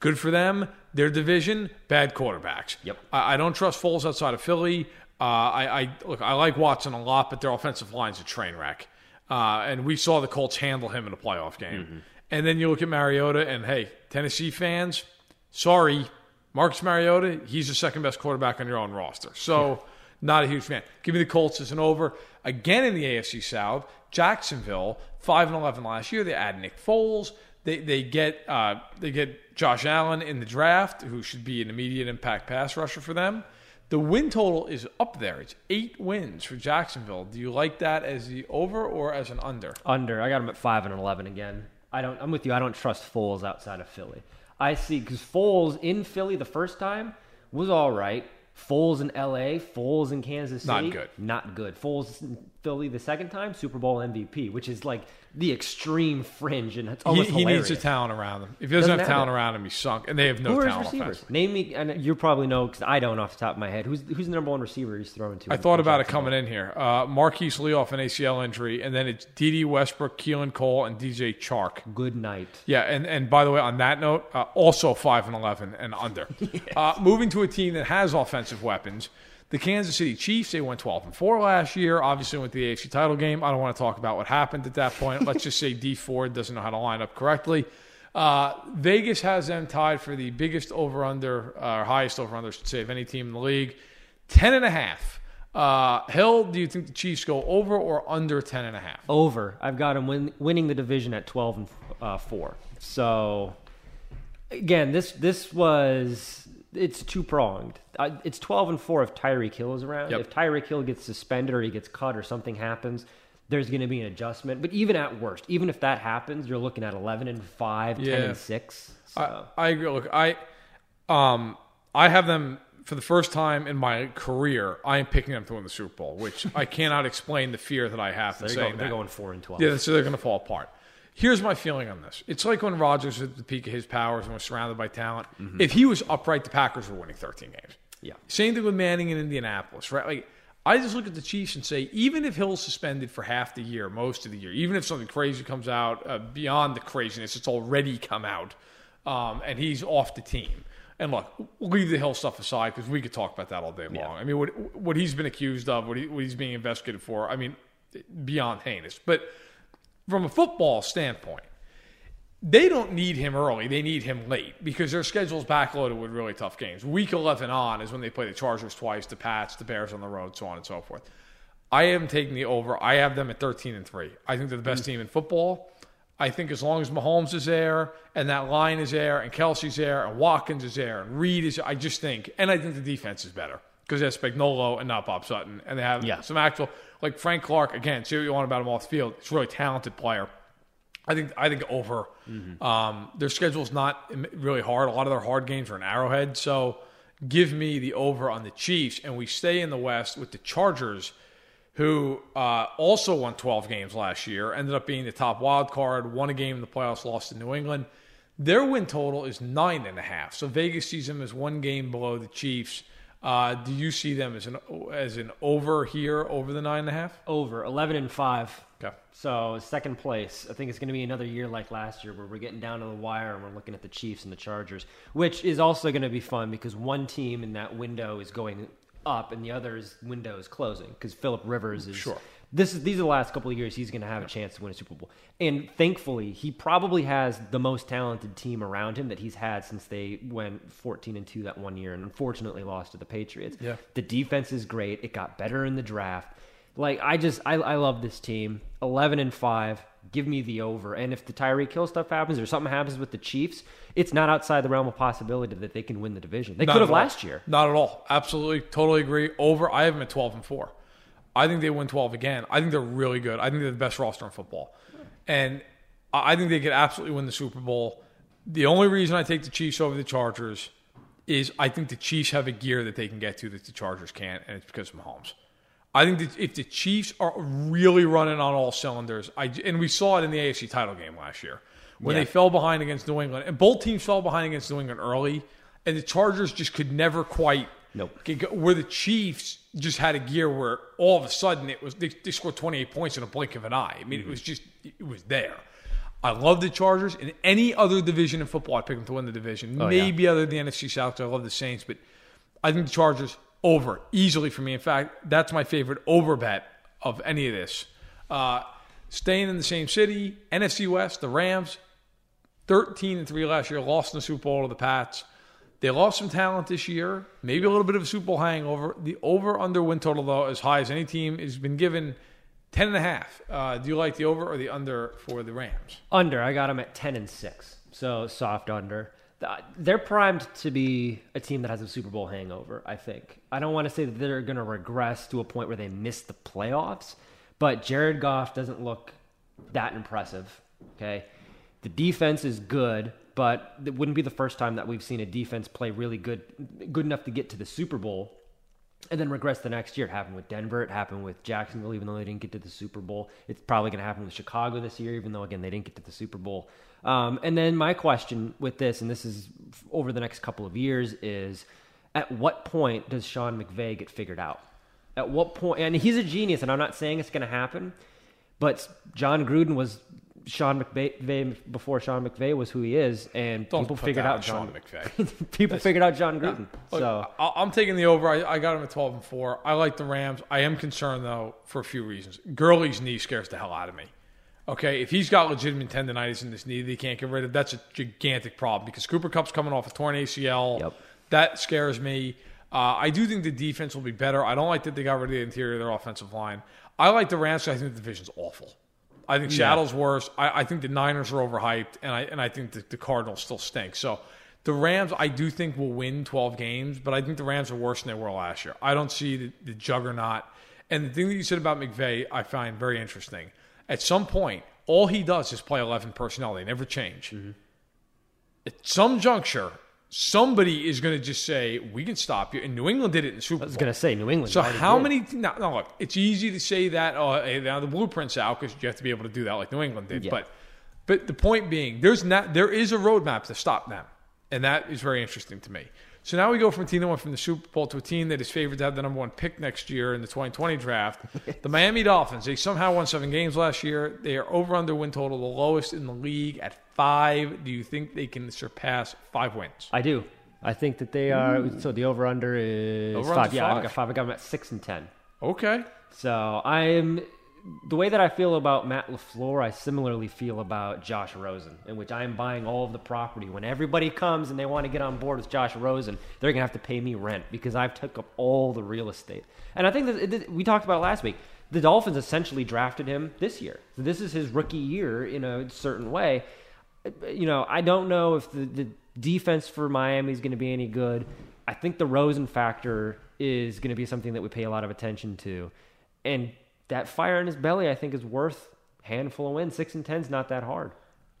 Good for them. Their division, bad quarterbacks. Yep. I, I don't trust Foles outside of Philly. Uh, I, I look. I like Watson a lot, but their offensive line's a train wreck. Uh, and we saw the Colts handle him in a playoff game. And then you look at Mariota, and hey, Tennessee fans, sorry, Marcus Mariota, he's the second best quarterback on your own roster. So, not a huge fan. Give me the Colts as an over. Again in the AFC South, Jacksonville, five and eleven last year. They add Nick Foles. They they get uh, they get Josh Allen in the draft, who should be an immediate impact pass rusher for them. The win total is up there. It's eight wins for Jacksonville. Do you like that as the over or as an under? Under. I got him at five and eleven again. I don't. I'm with you. I don't trust Foles outside of Philly. I see because Foles in Philly the first time was all right. Foles in L.A., Foles in Kansas City, Not good. Not good. Foles in Philly the second time, Super Bowl MVP, which is like the extreme fringe, and it's He, almost he needs a talent around him. If he doesn't, Doesn't have talent it. around him, he's sunk. And they have no Who talent receivers? Name me, and you probably know because I don't off the top of my head. Who's who's the number one receiver he's throwing to? I thought about it coming in here. Uh, Marquise Lee off an ACL injury, and then it's Dede Westbrook, Keelan Cole, and DJ Chark. Good night. Yeah, and, and by the way, on that note, uh, also 5 and 11 and under. uh, moving to a team that has offensive weapons, the Kansas City Chiefs, they went 12 and 4 last year, obviously went to the AFC title game. I don't want to talk about what happened at that point. Let's just say Dee Ford doesn't know how to line up correctly. Uh, Vegas has them tied for the biggest over under, uh, or highest over under, I should say, of any team in the league. 10 and a half. Uh, Hill, do you think the Chiefs go over or under 10 and a half? Over. I've got him win, winning the division at 12 and uh, 4. So again, this this was it's two pronged. Uh, it's 12 and 4 if Tyreek Hill is around. Yep. If Tyreek Hill gets suspended or he gets cut or something happens, there's going to be an adjustment. But even at worst, even if that happens, you're looking at 11 and 5, 10 and 6. So. I, I agree. Look, I, um, I have them for the first time in my career. I am picking them to win the Super Bowl, which I cannot explain the fear that I have. in they're, going, they're going 4 and 12. Yeah, so they're going to fall apart. Here's my feeling on this. It's like when Rodgers was at the peak of his powers and was surrounded by talent. If he was upright, the Packers were winning 13 games. Yeah. Same thing with Manning in Indianapolis, right? Like, I just look at the Chiefs and say, even if Hill's suspended for half the year, most of the year, even if something crazy comes out uh, beyond the craziness, that's already come out, um, and he's off the team. And look, leave the Hill stuff aside because we could talk about that all day long. I mean, what what he's been accused of, what, he, what he's being investigated for, I mean, beyond heinous. But from a football standpoint, they don't need him early. They need him late because their schedule's backloaded with really tough games. Week 11 on is when they play the Chargers twice, the Pats, the Bears on the road, so on and so forth. I am taking the over. I have them at 13 and 3. I think they're the best hmm. team in football. I think as long as Mahomes is there and that line is there and Kelce's there and Watkins is there and Reed is, I just think, and I think the defense is better because they have Spagnuolo and not Bob Sutton, and they have Yeah. some actual like Frank Clark. Again, say what you want about him off the field, he's a really talented player. I think I think over. Um, their schedule's not really hard. A lot of their hard games are in Arrowhead, so give me the over on the Chiefs, and we stay in the West with the Chargers, who uh, also won 12 games last year, ended up being the top wild card, won a game in the playoffs, lost to New England. Their win total is nine and a half, so Vegas sees them as one game below the Chiefs. Uh, do you see them as an as an over here over the nine and a half? Over 11 and 5. Okay. So second place. I think it's going to be another year like last year where we're getting down to the wire and we're looking at the Chiefs and the Chargers, which is also going to be fun because one team in that window is going up and the other's window is closing because Philip Rivers is Sure. This is these are the last couple of years he's going to have a chance to win a Super Bowl, and thankfully he probably has the most talented team around him that he's had since they went 14 and two that one year, and unfortunately lost to the Patriots. Yeah. the defense is great. It got better in the draft. Like I just I, I love this team. 11 and five. Give me the over. And if the Tyreek Hill stuff happens or something happens with the Chiefs, it's not outside the realm of possibility that they can win the division. They Not could have last year. Not at all. Absolutely, totally agree. Over. I have them at twelve and four. I think they win twelve again. I think they're really good. I think they're the best roster in football, and I think they could absolutely win the Super Bowl. The only reason I take the Chiefs over the Chargers is I think the Chiefs have a gear that they can get to that the Chargers can't, and it's because of Mahomes. I think that if the Chiefs are really running on all cylinders, I, and we saw it in the AFC title game last year when Yeah. they fell behind against New England, and both teams fell behind against New England early, and the Chargers just could never quite. Nope. Where the Chiefs just had a gear where all of a sudden it was they, they scored 28 points in a blink of an eye. I mean, it was just it was there. I love the Chargers. In any other division in football, I'd pick them to win the division. Oh, yeah. Maybe other than the NFC South. I love the Saints, but I think the Chargers over easily for me. In fact, that's my favorite over bet of any of this. Uh, staying in the same city, NFC West, the Rams, thirteen and three last year, lost in the Super Bowl to the Pats. They lost some talent this year, maybe a little bit of a Super Bowl hangover. The over under win total though, as high as any team, has been given ten and a half. Uh, do you like the over or the under for the Rams? Under, I got them at 10 and 6. So soft under. They're primed to be a team that has a Super Bowl hangover, I think. I don't want to say that they're going to regress to a point where they miss the playoffs, but Jared Goff doesn't look that impressive, okay? The defense is good, but it wouldn't be the first time that we've seen a defense play really good good enough to get to the Super Bowl and then regress the next year. It happened with Denver. It happened with Jacksonville, even though they didn't get to the Super Bowl. It's probably going to happen with Chicago this year, even though, again, they didn't get to the Super Bowl. Um, and then my question with this, and this is over the next couple of years, is at what point does Sean McVay get figured out? At what point? And he's a genius, and I'm not saying it's going to happen, but Jon Gruden was Sean McVay before Sean McVay was who he is, and Don't people figured out John Sean McVay. people figured out Jon Gruden. Look, so I- I'm taking the over. I, I got him at 12 and 4. I like the Rams. I am concerned, though, for a few reasons. Gurley's knee scares the hell out of me. Okay, if he's got legitimate tendonitis in this knee that he can't get rid of, that's a gigantic problem because Cooper Kupp's coming off a torn ACL. Yep. That scares me. Uh, I do think the defense will be better. I don't like that they got rid of the interior of their offensive line. I like the Rams. I think the division's awful. I think Seattle's worse. I, I think the Niners are overhyped, and I and I think the, the Cardinals still stink. So the Rams, I do think will win 12 games, but I think the Rams are worse than they were last year. I don't see the, the juggernaut. And the thing that you said about McVay, I find very interesting. At some point, all he does is play 11 personnel. They never change. Mm-hmm. At some juncture, somebody is going to just say, "We can stop you." And New England did it in Super I was going to say New England. So how did. many? No, now look, it's easy to say that. Oh, hey, now the blueprint's out because you have to be able to do that like New England did. Yeah. But, but the point being, there's not there is a roadmap to stop them, and that is very interesting to me. So now we go from a team that went from the Super Bowl to a team that is favored to have the number one pick next year in the 2020 draft. the Miami Dolphins. They somehow won seven games last year. They are over under win total, the lowest in the league at five. Do you think they can surpass five wins? I do. I think that they are. So the over under is Over-under five. Yeah, I five. got five. I got them at six and ten. Okay. So I'm the way that I feel about Matt LaFleur, I similarly feel about Josh Rosen, in which I am buying all of the property. When everybody comes and they want to get on board with Josh Rosen, they're going to have to pay me rent because I've took up all the real estate. And I think that it, we talked about last week. The Dolphins essentially drafted him this year. This is his rookie year in a certain way. You know, I don't know if the, the defense for Miami is going to be any good. I think the Rosen factor is going to be something that we pay a lot of attention to. And that fire in his belly, I think, is worth handful of wins. Six and ten is not that hard.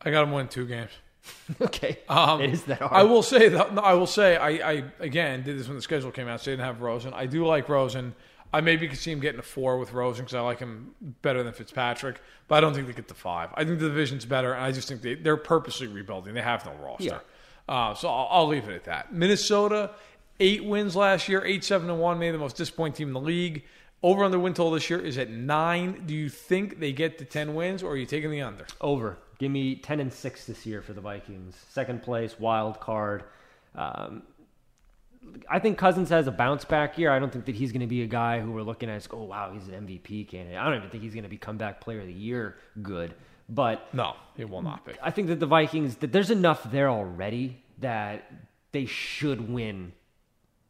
I got him win two games. okay, Um, it is that hard. I will say that. I will say I, I again did this when the schedule came out. So I didn't have Rosen. I do like Rosen. I maybe could see him getting a four with Rosen because I like him better than Fitzpatrick, but I don't think they get the five. I think the division's better, and I just think they, they're purposely rebuilding. They have no roster, Yeah. uh, so I'll, I'll leave it at that. Minnesota, eight wins last year, eight seven and one, maybe the most disappointing team in the league. Over under win total this year is at nine. Do you think they get to ten wins, or are you taking the under? Over. Give me ten and six this year for the Vikings. Second place, wild card. Um, I think Cousins has a bounce back year. I don't think that he's going to be a guy who we're looking at as, oh wow, he's an MVP candidate. I don't even think he's going to be comeback player of the year good. But No, it will not be. I think that the Vikings that there's enough there already that they should win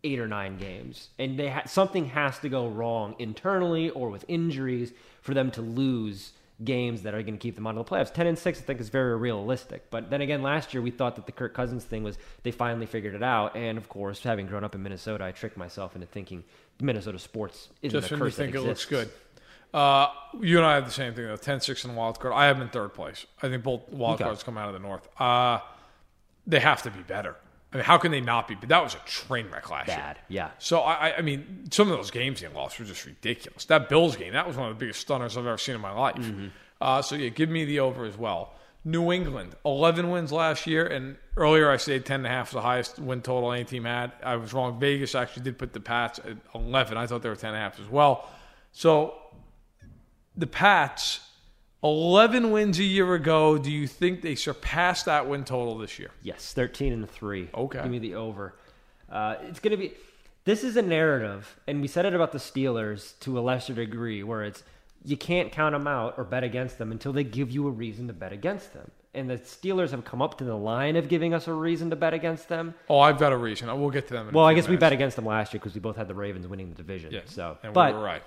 eight or nine games, and they ha- something has to go wrong internally or with injuries for them to lose games that are going to keep them out of the playoffs. Ten and six, I think, is very realistic. But then again, last year we thought that the Kirk Cousins thing was they finally figured it out, and of course, having grown up in Minnesota, I tricked myself into thinking Minnesota sports isn't Just a when you think it looks good. Uh, you and I have the same thing though. 10-6 in the wild card. I have them in third place. I think both wild Okay. cards come out of the north. Uh, they have to be better. I mean, how can they not be? But that was a train wreck last year. Bad, yeah. So I, I- I mean, some of those games they lost were just ridiculous. That Bills game, that was one of the biggest stunners I've ever seen in my life. Mm-hmm. Uh, so yeah, give me the over as well. New England, eleven wins last year, and earlier I said ten and a half was the highest win total any team had. I was wrong. Vegas actually did put the Pats at eleven. I thought they were ten and a half as well. So the Pats, eleven wins a year ago. Do you think they surpassed that win total this year? Yes, thirteen and three. Okay. give me the over. Uh, it's going to be. This is a narrative, and we said it about the Steelers to a lesser degree, where it's you can't count them out or bet against them until they give you a reason to bet against them. And the Steelers have come up to the line of giving us a reason to bet against them. Oh, I've got a reason. We'll get to them. In a Well, I guess we bet against them last year because we both had the Ravens winning the division. Yeah. So, and but we were right.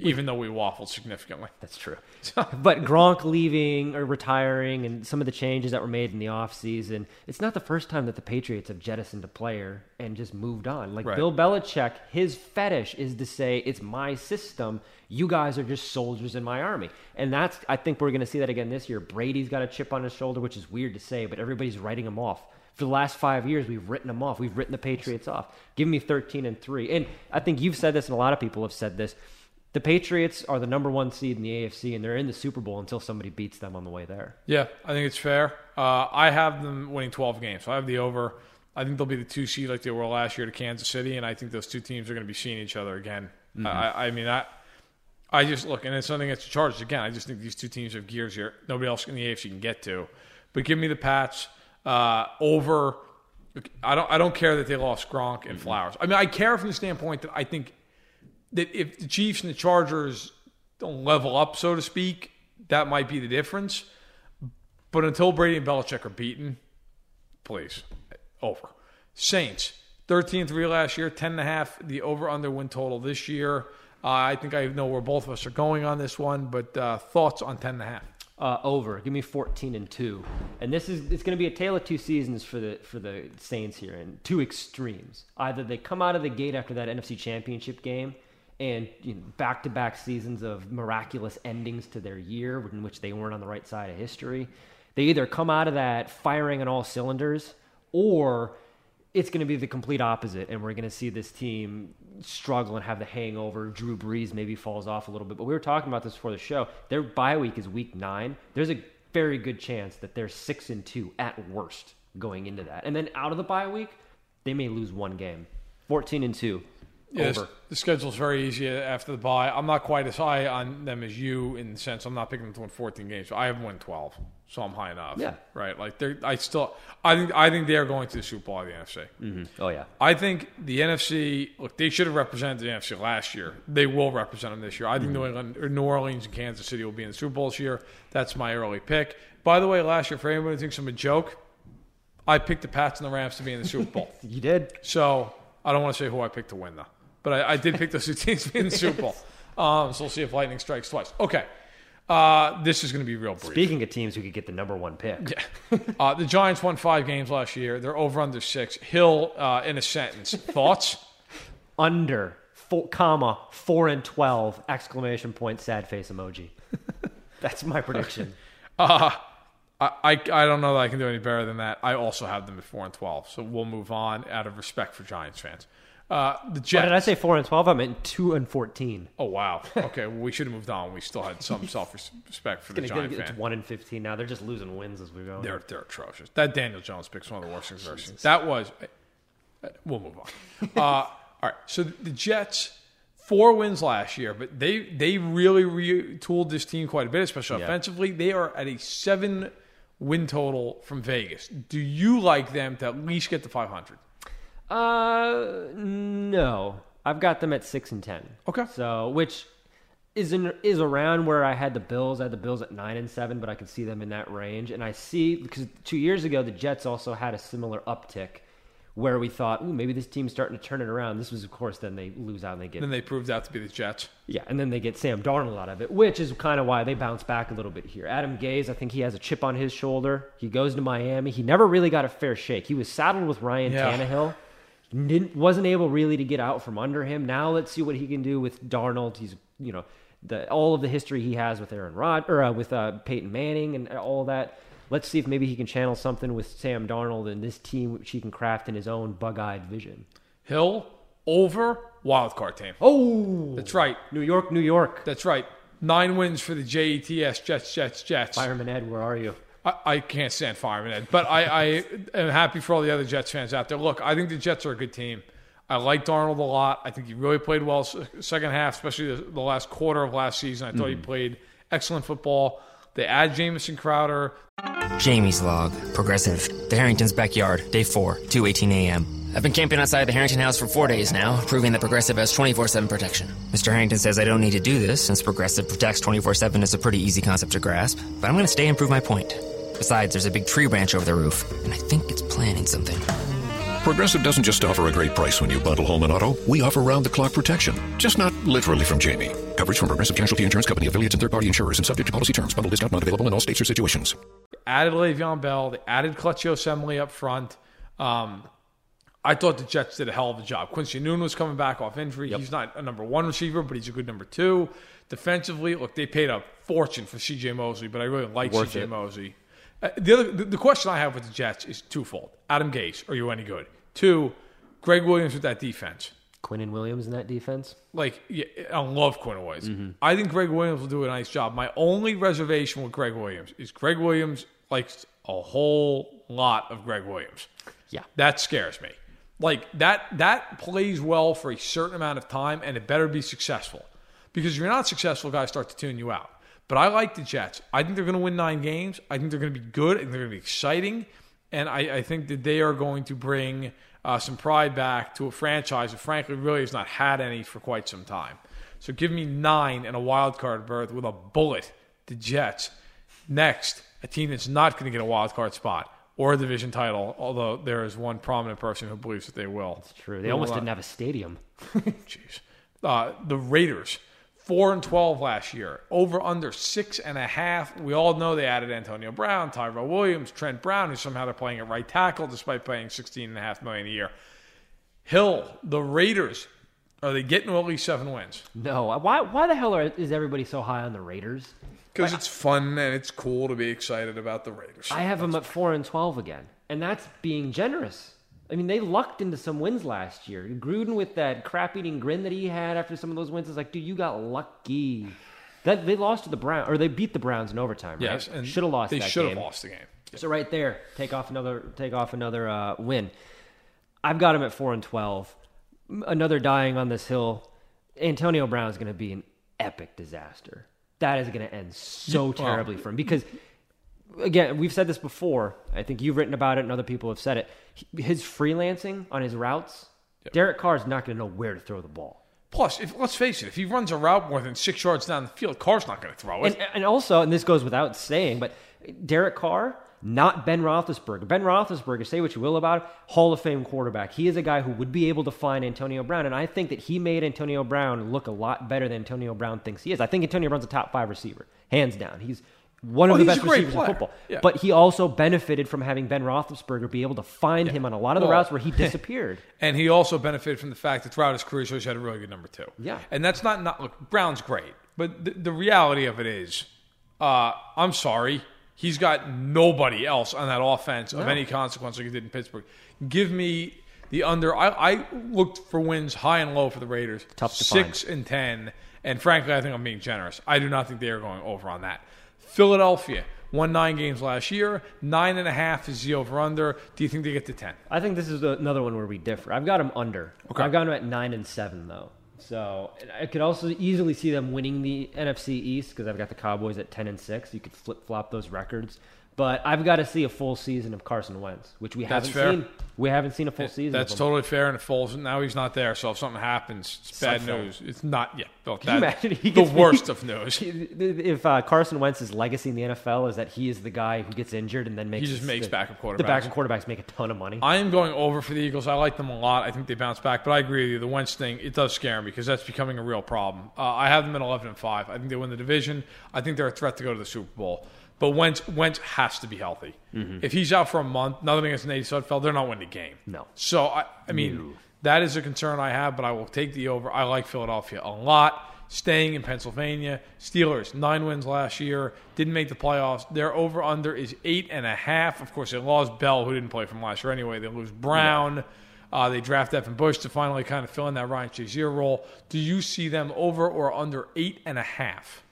Even though we waffled significantly. That's true. but Gronk leaving or retiring and some of the changes that were made in the offseason, it's not the first time that the Patriots have jettisoned a player and just moved on. Like Right. Bill Belichick, his fetish is to say, it's my system. You guys are just soldiers in my army. And that's, I think we're going to see that again this year. Brady's got a chip on his shoulder, which is weird to say, but everybody's writing him off. For the last five years, we've written them off. We've written the Patriots off. Give me 13 and 3. And I think you've said this, and a lot of people have said this. The Patriots are the number one seed in the AFC, and they're in the Super Bowl until somebody beats them on the way there. Yeah, I think it's fair. Uh, I have them winning 12 games. So I have the over. I think they'll be the two seed like they were last year to Kansas City, and I think those two teams are going to be seeing each other again. I, I mean, I, I just look, and it's something against the Chargers again. I just think these two teams have gears here. Nobody else in the AFC can get to. But give me the Pats uh, over. I don't. I don't care that they lost Gronk and Flowers. I mean, I care from the standpoint that I think that if the Chiefs and the Chargers don't level up, so to speak, that might be the difference. But until Brady and Belichick are beaten, please, over. Saints, 13 3 last year, 10.5, the over under win total this year. Uh, I think I know where both of us are going on this one, but uh, thoughts on 10.5? Uh, over. Give me 14 and 2. And this is it's going to be a tale of two seasons for the for the Saints here and two extremes. Either they come out of the gate after that NFC Championship game and you know, back-to-back seasons of miraculous endings to their year in which they weren't on the right side of history. They either come out of that firing on all cylinders or it's going to be the complete opposite, and we're going to see this team struggle and have the hangover. Drew Brees maybe falls off a little bit, but we were talking about this before the show. Their bye week is week nine. There's a very good chance that they're six and two at worst going into that, and then out of the bye week, they may lose one game. Fourteen and two. Yes, Over. the schedule's very easy after the bye. I'm not quite as high on them as you in the sense I'm not picking them to win 14 games. I have won 12, so I'm high enough. Yeah. right. Like they're, I still, I think, I think they're going to the Super Bowl of the NFC. Mm-hmm. Oh yeah. I think the NFC. Look, they should have represented the NFC last year. They will represent them this year. I think mm-hmm. New England, or New Orleans, and Kansas City will be in the Super Bowl this year. That's my early pick. By the way, last year for anyone who thinks I'm a joke, I picked the Pats and the Rams to be in the Super Bowl. You did. So I don't want to say who I picked to win though, but I, I did pick those two teams in the Super Bowl. Um, so we'll see if lightning strikes twice. Okay, uh, this is going to be real brief. Speaking of teams who could get the number one pick, Uh, the Giants won five games last year. They're over under six. Hill, uh, in a sentence, thoughts? under four, comma four and twelve exclamation point sad face emoji. That's my prediction. Uh, I, I I don't know that I can do any better than that. I also have them at four and twelve, so we'll move on out of respect for Giants fans. Uh, the What did I say? Four and twelve. I meant two and fourteen. Oh wow. Okay, well, we should have moved on. We still had some self respect for the Gonna Giant it's fan. one and fifteen now. They're just losing wins as we go. They're they're atrocious. That Daniel Jones pick's one of the worst things I've ever seen. That was. uh, We'll move on. uh, all right. So the Jets, four wins last year, but they they really retooled this team quite a bit, especially Yeah. offensively. They are at a seven win total from Vegas. Do you like them to at least get to five hundred? Uh, no. I've got them at six and ten. Okay. So which is in, is around where I had the Bills. I had the Bills at nine and seven, but I could see them in that range. And I see because two years ago the Jets also had a similar uptick, where we thought, ooh, maybe this team's starting to turn it around. This was, of course, then they lose out and they get Then they proved out to be the Jets. yeah, and then they get Sam Darnold out of it, which is kind of why they bounce back a little bit here. Adam Gase, I think he has a chip on his shoulder. He goes to Miami. He never really got a fair shake. He was saddled with Ryan Yeah. Tannehill. Didn't, wasn't able really to get out from under him. Now let's see what he can do with Darnold. He's you know the all of the history he has with Aaron Rod or uh, with uh, Peyton Manning and all that. Let's see if maybe he can channel something with Sam Darnold and this team, which he can craft in his own bug-eyed vision. Hill over wild card team. Oh, That's right. New York, New York. That's right. Nine wins for the JETS Jets, Jets, Jets. Fireman Ed, where are you? I, I can't stand Fireman Ed, but I, I am happy for all the other Jets fans out there. Look, I think the Jets are a good team. I like Darnold a lot. I think he really played well second half, especially the, the last quarter of last season. I thought he mm-hmm. played excellent football. They add Jamison Crowder. Jamie's log. Progressive. The Harrington's backyard. Day 4, 2.18 a.m. I've been camping outside the Harrington house for four days now, proving that Progressive has 24-7 protection. Mr. Harrington says I don't need to do this since Progressive protects 24-7 is a pretty easy concept to grasp, but I'm going to stay and prove my point. Besides, there's a big tree branch over the roof, and I think it's planning something. Progressive doesn't just offer a great price when you bundle home and auto. We offer round the clock protection. Just not literally from Jamie. Coverage from Progressive Casualty Insurance Company, affiliates, and third party insurers, and subject to policy terms. Bundle discount not available in all states or situations. added Le'Veon Bell. They added Kelechi Osemele up front. Um, I thought the Jets did a hell of a job. Quincy Enunwa was coming back off injury. He's not a number one receiver, but he's a good number two. Defensively, look, they paid a fortune for C.J. Mosley, but I really like C.J. it. Mosley. Uh, the, other, the, the question I have with the Jets is twofold. Adam Gase, are you any good? Two, Gregg Williams with that defense. Quinnen Williams in that defense. Like, yeah, I love Quinnen Williams. I think Gregg Williams will do a nice job. My only reservation with Gregg Williams is Gregg Williams likes a whole lot of Gregg Williams. Yeah. That scares me. Like that that plays well for a certain amount of time and it better be successful. Because if you're not successful, guys start to tune you out. But I like the Jets. I think they're going to win nine games. I think they're going to be good. I think they're going to be exciting. And I, I think that they are going to bring uh, some pride back to a franchise that, frankly, really has not had any for quite some time. So give me nine and a wild card berth with a bullet. The Jets. Next, a team that's not going to get a wild card spot or a division title, although there is one prominent person who believes that they will. It's true. They almost didn't have a stadium. Jeez. Uh, the Raiders, four and twelve last year, over under six and a half. We all know they added Antonio Brown, Tyrell Williams, Trent Brown, who somehow they're playing at right tackle despite paying sixteen and a half million a year. Hill, the Raiders, are they getting at least seven wins? No. Why? Why the hell are, is everybody so high on the Raiders? Because it's fun and it's cool to be excited about the Raiders. I have them at four and twelve again, and that's being generous. I mean, they lucked into some wins last year. Gruden with that crap-eating grin that he had after some of those wins is like, dude, you got lucky. That they lost to the Browns, or they beat the Browns in overtime. yes, right? and should have lost. That game. They should have lost the game. So right there, take off another take off another uh, win. I've got him at four and twelve. another dying on this hill. Antonio Brown is going to be an epic disaster. That is going to end so terribly for him because, again, we've said this before. I think you've written about it, and other people have said it. His freelancing on his routes, Derek Carr is not going to know where to throw the ball. Plus, if let's face it, if he runs a route more than six yards down the field, Carr's not going to throw it. And, and also, and this goes without saying, but Derek Carr, not Ben Roethlisberger. Ben Roethlisberger, say what you will about him, Hall of Fame quarterback. He is a guy who would be able to find Antonio Brown, and I think that he made Antonio Brown look a lot better than Antonio Brown thinks he is. I think Antonio Brown's a top five receiver, hands down. He's one Oh, of the best receivers player. in football. Yeah. But he also benefited from having Ben Roethlisberger be able to find him on a lot of the Well, routes where he disappeared. And he also benefited from the fact that throughout his career, he's had a really good number two. Yeah. And that's not, not look, Brown's great. But the, the reality of it is, uh, I'm sorry, he's got nobody else on that offense of any consequence like he did in Pittsburgh. Give me the under. I, I looked for wins high and low for the Raiders. Tough to Six and 10. And frankly, I think I'm being generous. I do not think they are going over on that. Philadelphia won nine games last year. Nine and a half is the over under. Do you think they get to 10? I think this is another one where we differ. I've got them under. Okay. I've got them at nine and seven though. So I could also easily see them winning the NFC East because I've got the Cowboys at ten and six. You could flip flop those records, but I've got to see a full season of Carson Wentz, which we That's haven't fair. seen. We haven't seen a full season. That's of him. totally fair, and it falls. Now he's not there, so if something happens, it's bad news. It's not. Yeah, well, Can you imagine he the gets- worst of news. If uh, Carson Wentz's legacy in the NFL is that he is the guy who gets injured and then makes he just makes the, backup The quarterbacks. backup quarterbacks make a ton of money. I am going over for the Eagles. I like them a lot. I think they bounce back, but I agree with you. The Wentz thing it does scare me because that's becoming a real problem. Uh, I have them at eleven and five. I think they win the division. I think they're a threat to go to the Super Bowl. But Wentz, Wentz has to be healthy. If he's out for a month, nothing against Nate Sudfeld, they're not winning the game. No. So I, I mean, that is a concern I have, but I will take the over. I like Philadelphia a lot. Staying in Pennsylvania, Steelers nine wins last year, didn't make the playoffs. Their over under is eight and a half. Of course, they lost Bell, who didn't play from last year anyway. They lose Brown. Uh, they draft Devin Bush to finally kind of fill in that Ryan Shazier role. Do you see them over or under eight and a half?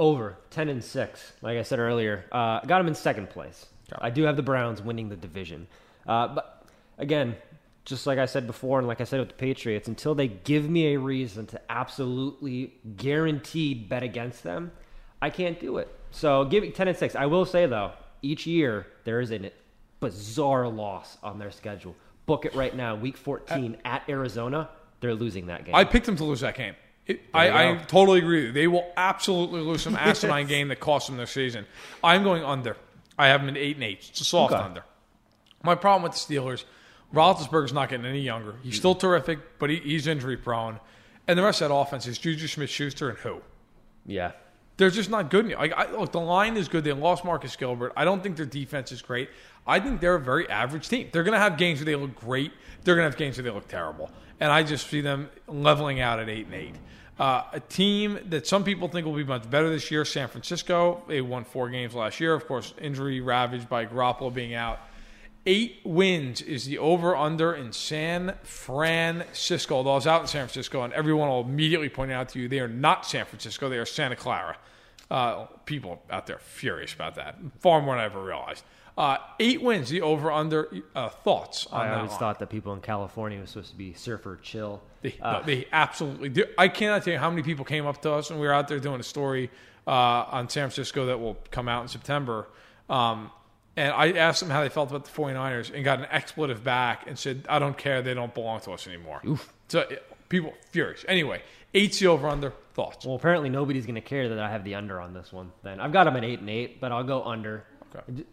Over ten and six. Like I said earlier, uh, got them in second place. I do have the Browns winning the division, uh, but again, just like I said before, and like I said with the Patriots, until they give me a reason to absolutely guaranteed bet against them, I can't do it. So give me ten and six. I will say though, each year there is a bizarre loss on their schedule. Book it right now. Week fourteen at Arizona, they're losing that game. I picked them to lose that game. It, I, I totally agree. They will absolutely lose some asinine game that cost them their season. I'm going under. I have them at eight and eight. It's a soft Okay. under. My problem with the Steelers, Roethlisberger's not getting any younger. He's still terrific, but he, he's injury prone. And the rest of that offense is Juju Smith-Schuster and who? yeah. They're just not good. Like, I, look, the line is good. They lost Marcus Gilbert. I don't think their defense is great. I think they're a very average team. They're going to have games where they look great. They're going to have games where they look terrible. And I just see them leveling out at eight and eight. Uh, a team that some people think will be much better this year, San Francisco. They won four games last year. Of course, injury ravaged by Garoppolo being out. Eight wins is the over under in San Francisco. Although I was out in San Francisco, and everyone will immediately point out to you they are not San Francisco, they are Santa Clara. Uh, people out there furious about that, far more than I ever realized. Uh, eight wins, the over under. Uh, thoughts on I always thought that people in California were supposed to be surfer chill. They, Uh, no, they absolutely do. I cannot tell you how many people came up to us when we were out there doing a story uh, on San Francisco that will come out in September. Um, and I asked them how they felt about the 49ers and got an expletive back and said, I don't care. They don't belong to us anymore. So uh, people furious. Anyway, eight's the over under. Thoughts? well, apparently nobody's going to care that I have the under on this one. Then I've got them at eight and eight, but I'll go under. Okay.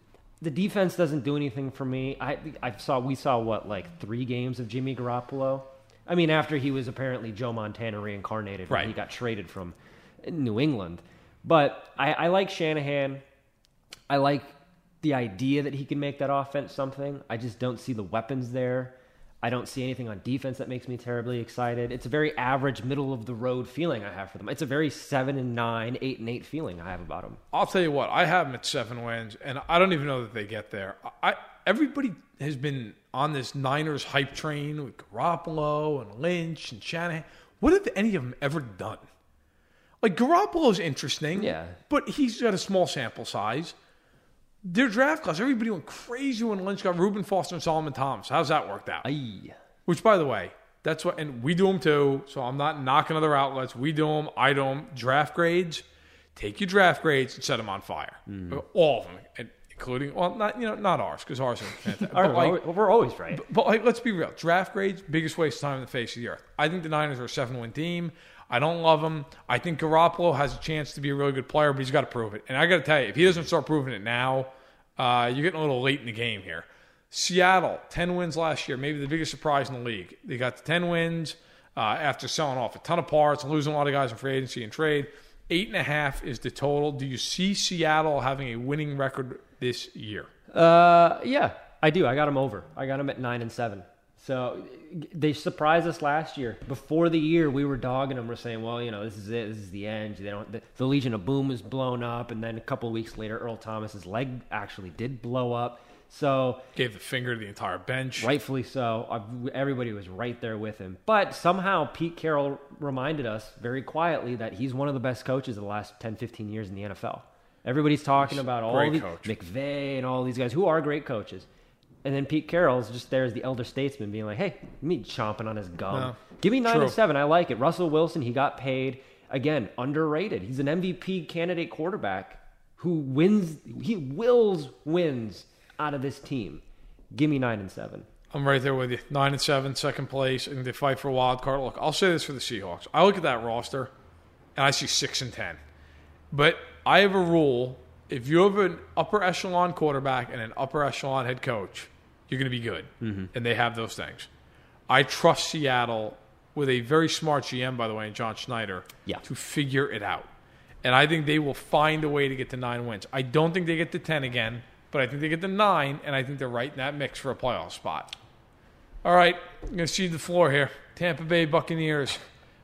The defense doesn't do anything for me. I I saw we saw what like three games of Jimmy Garoppolo. I mean, after he was apparently Joe Montana reincarnated when Right. he got traded from New England. But I, I like Shanahan. I like the idea that he can make that offense something. I just don't see the weapons there. I don't see anything on defense that makes me terribly excited. It's a very average, middle of the road feeling I have for them. It's a very seven and nine, eight and eight feeling I have about them. I'll tell you what, I have them at seven wins, and I don't even know that they get there. I everybody has been on this Niners hype train with Garoppolo and Lynch and Shanahan. What have any of them ever done? Like Garoppolo's interesting, Yeah. but he's got a small sample size. Their draft class, everybody went crazy when Lynch got Reuben Foster and Solomon Thomas. How's that worked out? Aye. Which, by the way, That's what, and we do them too. So I'm not knocking other outlets. We do them. I do them. Draft grades. Take your draft grades and set them on fire. Mm. All of them, and including well, not you know not ours because ours are fantastic. But, like, we're, we're always right. but like, let's be real. Draft grades, biggest waste of time in the face of the earth. I think the Niners are a seven-win team. I don't love them. I think Garoppolo has a chance to be a really good player, but he's got to prove it. And I got to tell you, if he doesn't start proving it now, uh, you're getting a little late in the game here. Seattle, ten wins last year, maybe the biggest surprise in the league. They got the ten wins uh, after selling off a ton of parts and losing a lot of guys in free agency and trade. Eight and a half is the total. Do you see Seattle having a winning record this year? Uh, yeah, I do. I got them over. I got them at nine and seven. So they surprised us last year. Before the year, we were dogging them. We're saying, well, you know, this is it. This is the end. They don't. The, the Legion of Boom was blown up, and then a couple of weeks later, Earl Thomas's leg actually did blow up. So Gave the finger to the entire bench. rightfully so, I- everybody was right there with him. But somehow Pete Carroll reminded us very quietly that he's one of the best coaches of the last 10, 15 years in the NFL. Everybody's talking about all great coach. McVay and all these guys who are great coaches. And then Pete Carroll's just there as the elder statesman being like, hey, me chomping on his gum. No. Give me nine True. and seven. I like it. Russell Wilson, he got paid. Again, underrated. He's an MVP candidate quarterback who wins, he wills wins out of this team. Give me nine and seven. I'm right there with you. Nine and seven, second place, and they fight for a wild card. Look, I'll say this for the Seahawks. I look at that roster, and I see six and ten. But I have a rule: if you have an upper echelon quarterback and an upper echelon head coach, you're going to be good, and they have those things. I trust Seattle with a very smart GM, by the way, and John Schneider, Yeah. to figure it out. And I think they will find a way to get to nine wins. I don't think they get to ten again, but I think they get to nine, and I think they're right in that mix for a playoff spot. All right, I'm going to cede the floor here. Tampa Bay Buccaneers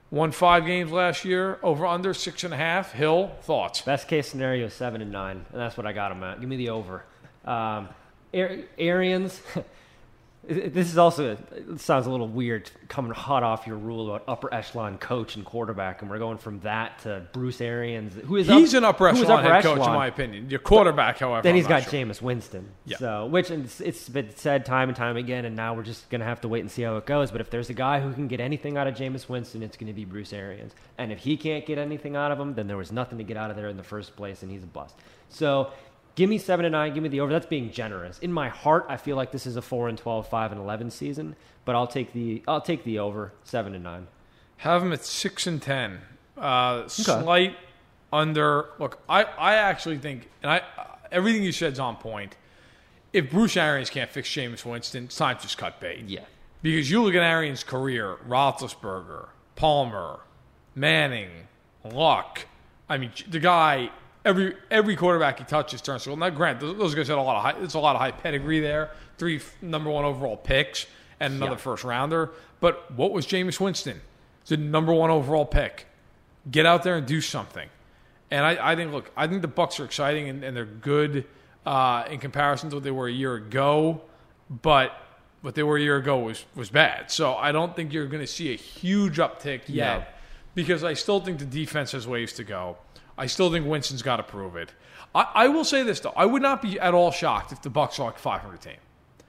won five games last year, over under six and a half. Hill, thoughts? Best case scenario is seven and nine, and that's what I got them at. Give me the over. Um, Arians. This is also it sounds a little weird coming hot off your rule about upper echelon coach and quarterback, and we're going from that to Bruce Arians, who is He's up, an upper echelon upper head coach, in my opinion. Your quarterback, however, Then he's got sure. Jameis Winston. Yeah. So, which it's, it's been said time and time again, and now we're just going to have to wait and see how it goes. But if there's a guy who can get anything out of Jameis Winston, it's going to be Bruce Arians. And if he can't get anything out of him, then there was nothing to get out of there in the first place, and he's a bust. So, give me seven and nine. Give me the over. That's being generous. In my heart, I feel like this is a four and 12, 5 and eleven season. But I'll take the I'll take the over seven and nine. Have them at six and ten. Uh, Slight under. Look, I, I actually think, and I everything you said's on point. If Bruce Arians can't fix Jameis Winston, it's time to just cut bait. Yeah. Because you look at Arians' career, Roethlisberger, Palmer, Manning, Luck. I mean, the guy, every every quarterback he touches turns. Well, now, grant those, those guys had a lot of high. There's a lot of high pedigree there. Three number one overall picks and another Yeah. first rounder. But what was Jameis Winston? It's a number one overall pick. Get out there and do something. And I, I think, look, I think the Bucks are exciting and, and they're good uh, in comparison to what they were a year ago. But what they were a year ago was was bad. So I don't think you're going to see a huge uptick yet, No. because I still think the defense has ways to go. I still think Winston's got to prove it. I, I will say this though, I would not be at all shocked if the Bucks are like 500 team.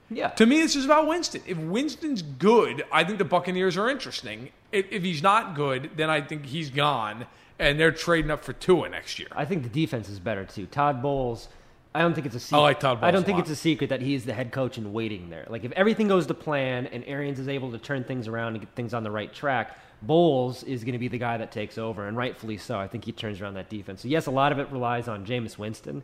Yeah. To me, this is about Winston. If Winston's good, I think the Buccaneers are interesting. If, if he's not good, then I think he's gone, and they're trading up for Tua next year. I think the defense is better too. Todd Bowles. I don't think it's a secret. I like Todd I don't a think lot. it's a secret that he's the head coach in waiting there. Like if everything goes to plan and Arians is able to turn things around and get things on the right track, Bowles is going to be the guy that takes over, and rightfully so. I think he turns around that defense. So yes, a lot of it relies on Jameis Winston,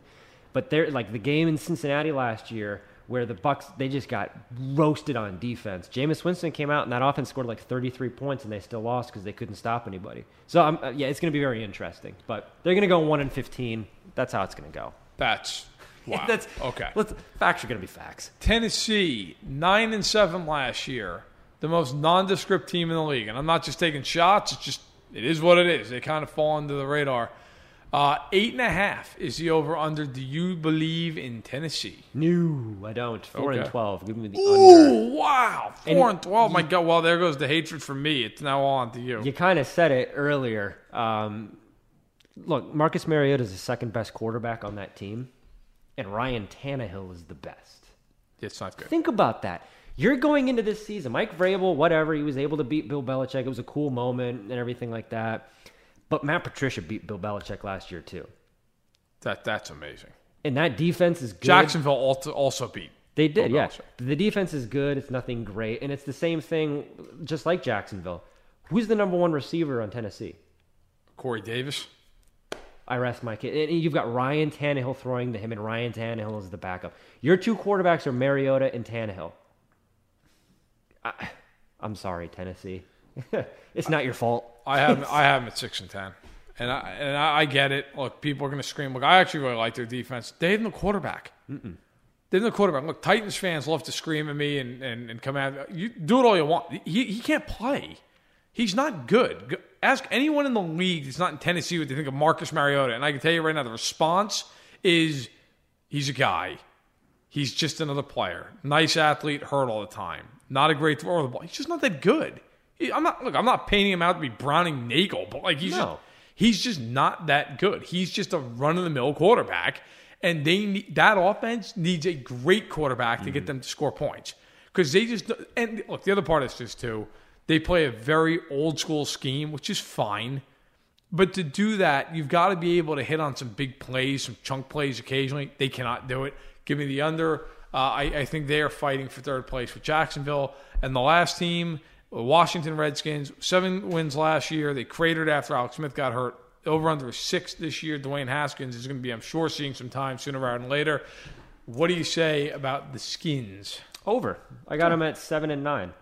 but they're like the game in Cincinnati last year where the Bucks they just got roasted on defense. Jameis Winston came out and that offense scored like 33 points and they still lost because they couldn't stop anybody. So um, yeah, it's going to be very interesting. But they're going to go one and 15. That's how it's going to go. That's wow. That's okay. Let's, facts are going to be facts. Tennessee, nine and seven last year, the most nondescript team in the league. And I'm not just taking shots; it's just it is what it is. They kind of fall under the radar. Uh, eight and a half is the over under. Do you believe in Tennessee? No, I don't. Four and 12. Give me the under. Ooh, wow. Four And and, 12. My God. Well, there goes the hatred for me. It's now on to you. You kind of said it earlier. Um, look, Marcus Mariota is the second best quarterback on that team, and Ryan Tannehill is the best. It's not good. Think about that. You're going into this season, Mike Vrabel, whatever. He was able to beat Bill Belichick. It was a cool moment and everything like that. But Matt Patricia beat Bill Belichick last year too, That that's amazing. and that defense is good. Jacksonville also, beat. They did, Bill yeah. Belichick. The defense is good. It's nothing great, and it's the same thing, just like Jacksonville. Who's the number one receiver on Tennessee? Corey Davis. I rest my case. And you've got Ryan Tannehill throwing to him, and Ryan Tannehill is the backup. Your two quarterbacks are Mariota and Tannehill. I, I'm sorry, Tennessee. it's not your fault. I have I have them at six and ten, and I and I, I get it. Look, people are going to scream. Look, I actually really like their defense. They have no quarterback. They have no quarterback. Look, Titans fans love to scream at me and, and, and come at you. Do it all you want. He he can't play. He's not good. Ask anyone in the league that's not in Tennessee what they think of Marcus Mariota, and I can tell you right now, the response is he's a guy. He's just another player. Nice athlete, hurt all the time. Not a great thrower of the ball. He's just not that good. He- I'm not look. I'm not painting him out to be Browning Nagle, but like he's No. just, he's just not that good. He's just a run of the mill quarterback, and they need, that offense needs a great quarterback to get mm-hmm. them to score points because they just and look. The other part is just too. They play a very old school scheme, which is fine. But to do that, you've got to be able to hit on some big plays, some chunk plays occasionally. They cannot do it. Give me the under. Uh, I, I think they are fighting for third place with Jacksonville. And the last team, Washington Redskins, seven wins last year. They cratered after Alex Smith got hurt. Over under six this year. Dwayne Haskins is going to be, I'm sure, seeing some time sooner rather than later. What do you say about the Skins? Over. I got them at seven and nine.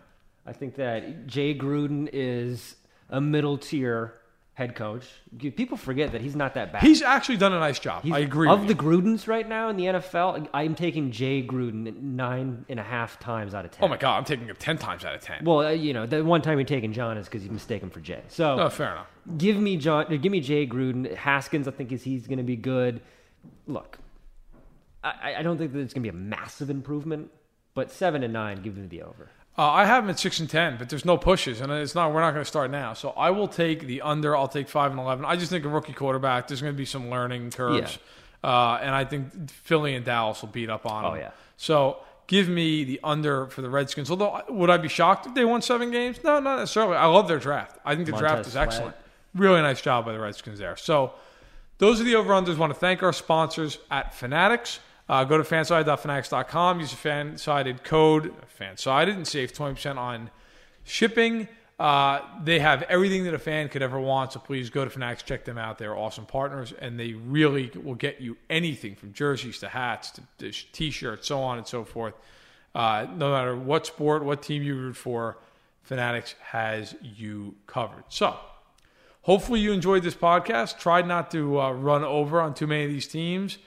I think that Jay Gruden is a middle tier head coach. People forget that he's not that bad. He's actually done a nice job. He's- I agree. Of the. Grudens right now in the NFL, I'm taking Jay Gruden nine and a half times out of ten. oh my God, I'm taking him 10 times out of 10. Well, uh, you know, the one time you're taking Jon is because you mistake him for Jay. So oh, fair enough. give me Jon, give me Jay Gruden. Haskins, I think is he's going to be good. Look, I, I don't think that it's going to be a massive improvement, but seven and nine, give me the over. Uh, I have him at six and ten, but there's no pushes, and it's not. We're not going to start now. So I will take the under. I'll take five and eleven. I just think a rookie quarterback. There's going to be some learning curves, uh, and I think Philly and Dallas will beat up on them. Oh, yeah. So give me the under for the Redskins. Although would I be shocked if they won seven games? No, not necessarily. I love their draft. I think the draft is excellent. Really nice job by the Redskins there. So those are the over-unders. want to thank our sponsors at Fanatics. Uh, go to fansided.fanatics.com. Use the fan-sided code, fansided, and save 20% on shipping. Uh, they have everything that a fan could ever want, so please go to Fanatics, check them out. They're awesome partners, and they really will get you anything from jerseys to hats to, to t-shirts, so on and so forth. Uh, no matter what sport, what team you root for, Fanatics has you covered. So, hopefully you enjoyed this podcast. Tried not to uh, run over on too many of these teams.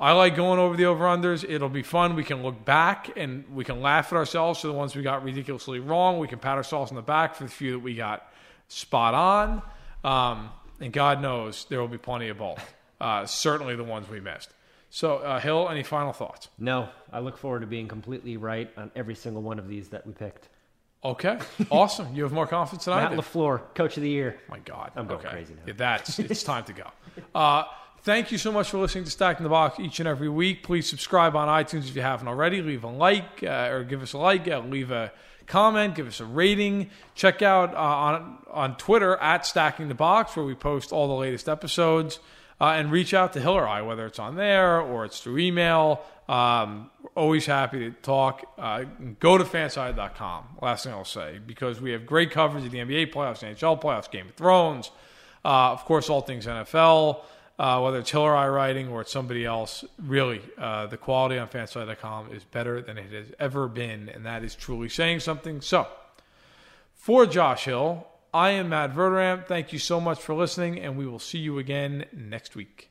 I like going over the over-unders. It'll be fun. We can look back and we can laugh at ourselves for the ones we got ridiculously wrong. We can pat ourselves on the back for the few that we got spot on. Um, and God knows there will be plenty of both. Uh, certainly the ones we missed. So, uh, Hill, any final thoughts? No, I look forward to being completely right on every single one of these that we picked. Okay, awesome. You have more confidence than I Matt do. Lafleur, Coach of the Year. My God, I'm going okay. crazy now. Yeah, that's it's time to go. Uh, thank you so much for listening to Stacking the Box each and every week. Please subscribe on iTunes if you haven't already. Leave a like uh, or give us a like. Uh, leave a comment. Give us a rating. Check out uh, on on Twitter at Stacking the Box where we post all the latest episodes. Uh, and reach out to Hill or I, whether it's on there or it's through email. Um, always happy to talk. Uh, go to fansided.com. Last thing I'll say, because we have great coverage of the NBA playoffs, NHL playoffs, Game of Thrones, uh, of course, all things NFL. Uh, whether it's Hill or I writing or it's somebody else, really, uh, the quality on fansided.com is better than it has ever been, and that is truly saying something. So, for Josh Hill, I am Matt Verderame. Thank you so much for listening, and we will see you again next week.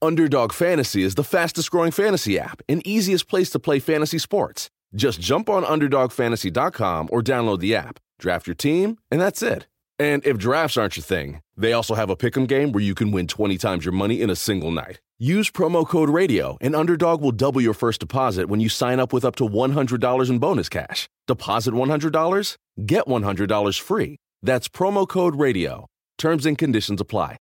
Underdog Fantasy is the fastest growing fantasy app and easiest place to play fantasy sports. Just jump on UnderdogFantasy.com or download the app, draft your team, and that's it. And if drafts aren't your thing, they also have a pick'em game where you can win 20 times your money in a single night. Use promo code RADIO, and Underdog will double your first deposit when you sign up with up to $100 in bonus cash. Deposit $100, get $100 free. That's promo code RADIO. Terms and conditions apply.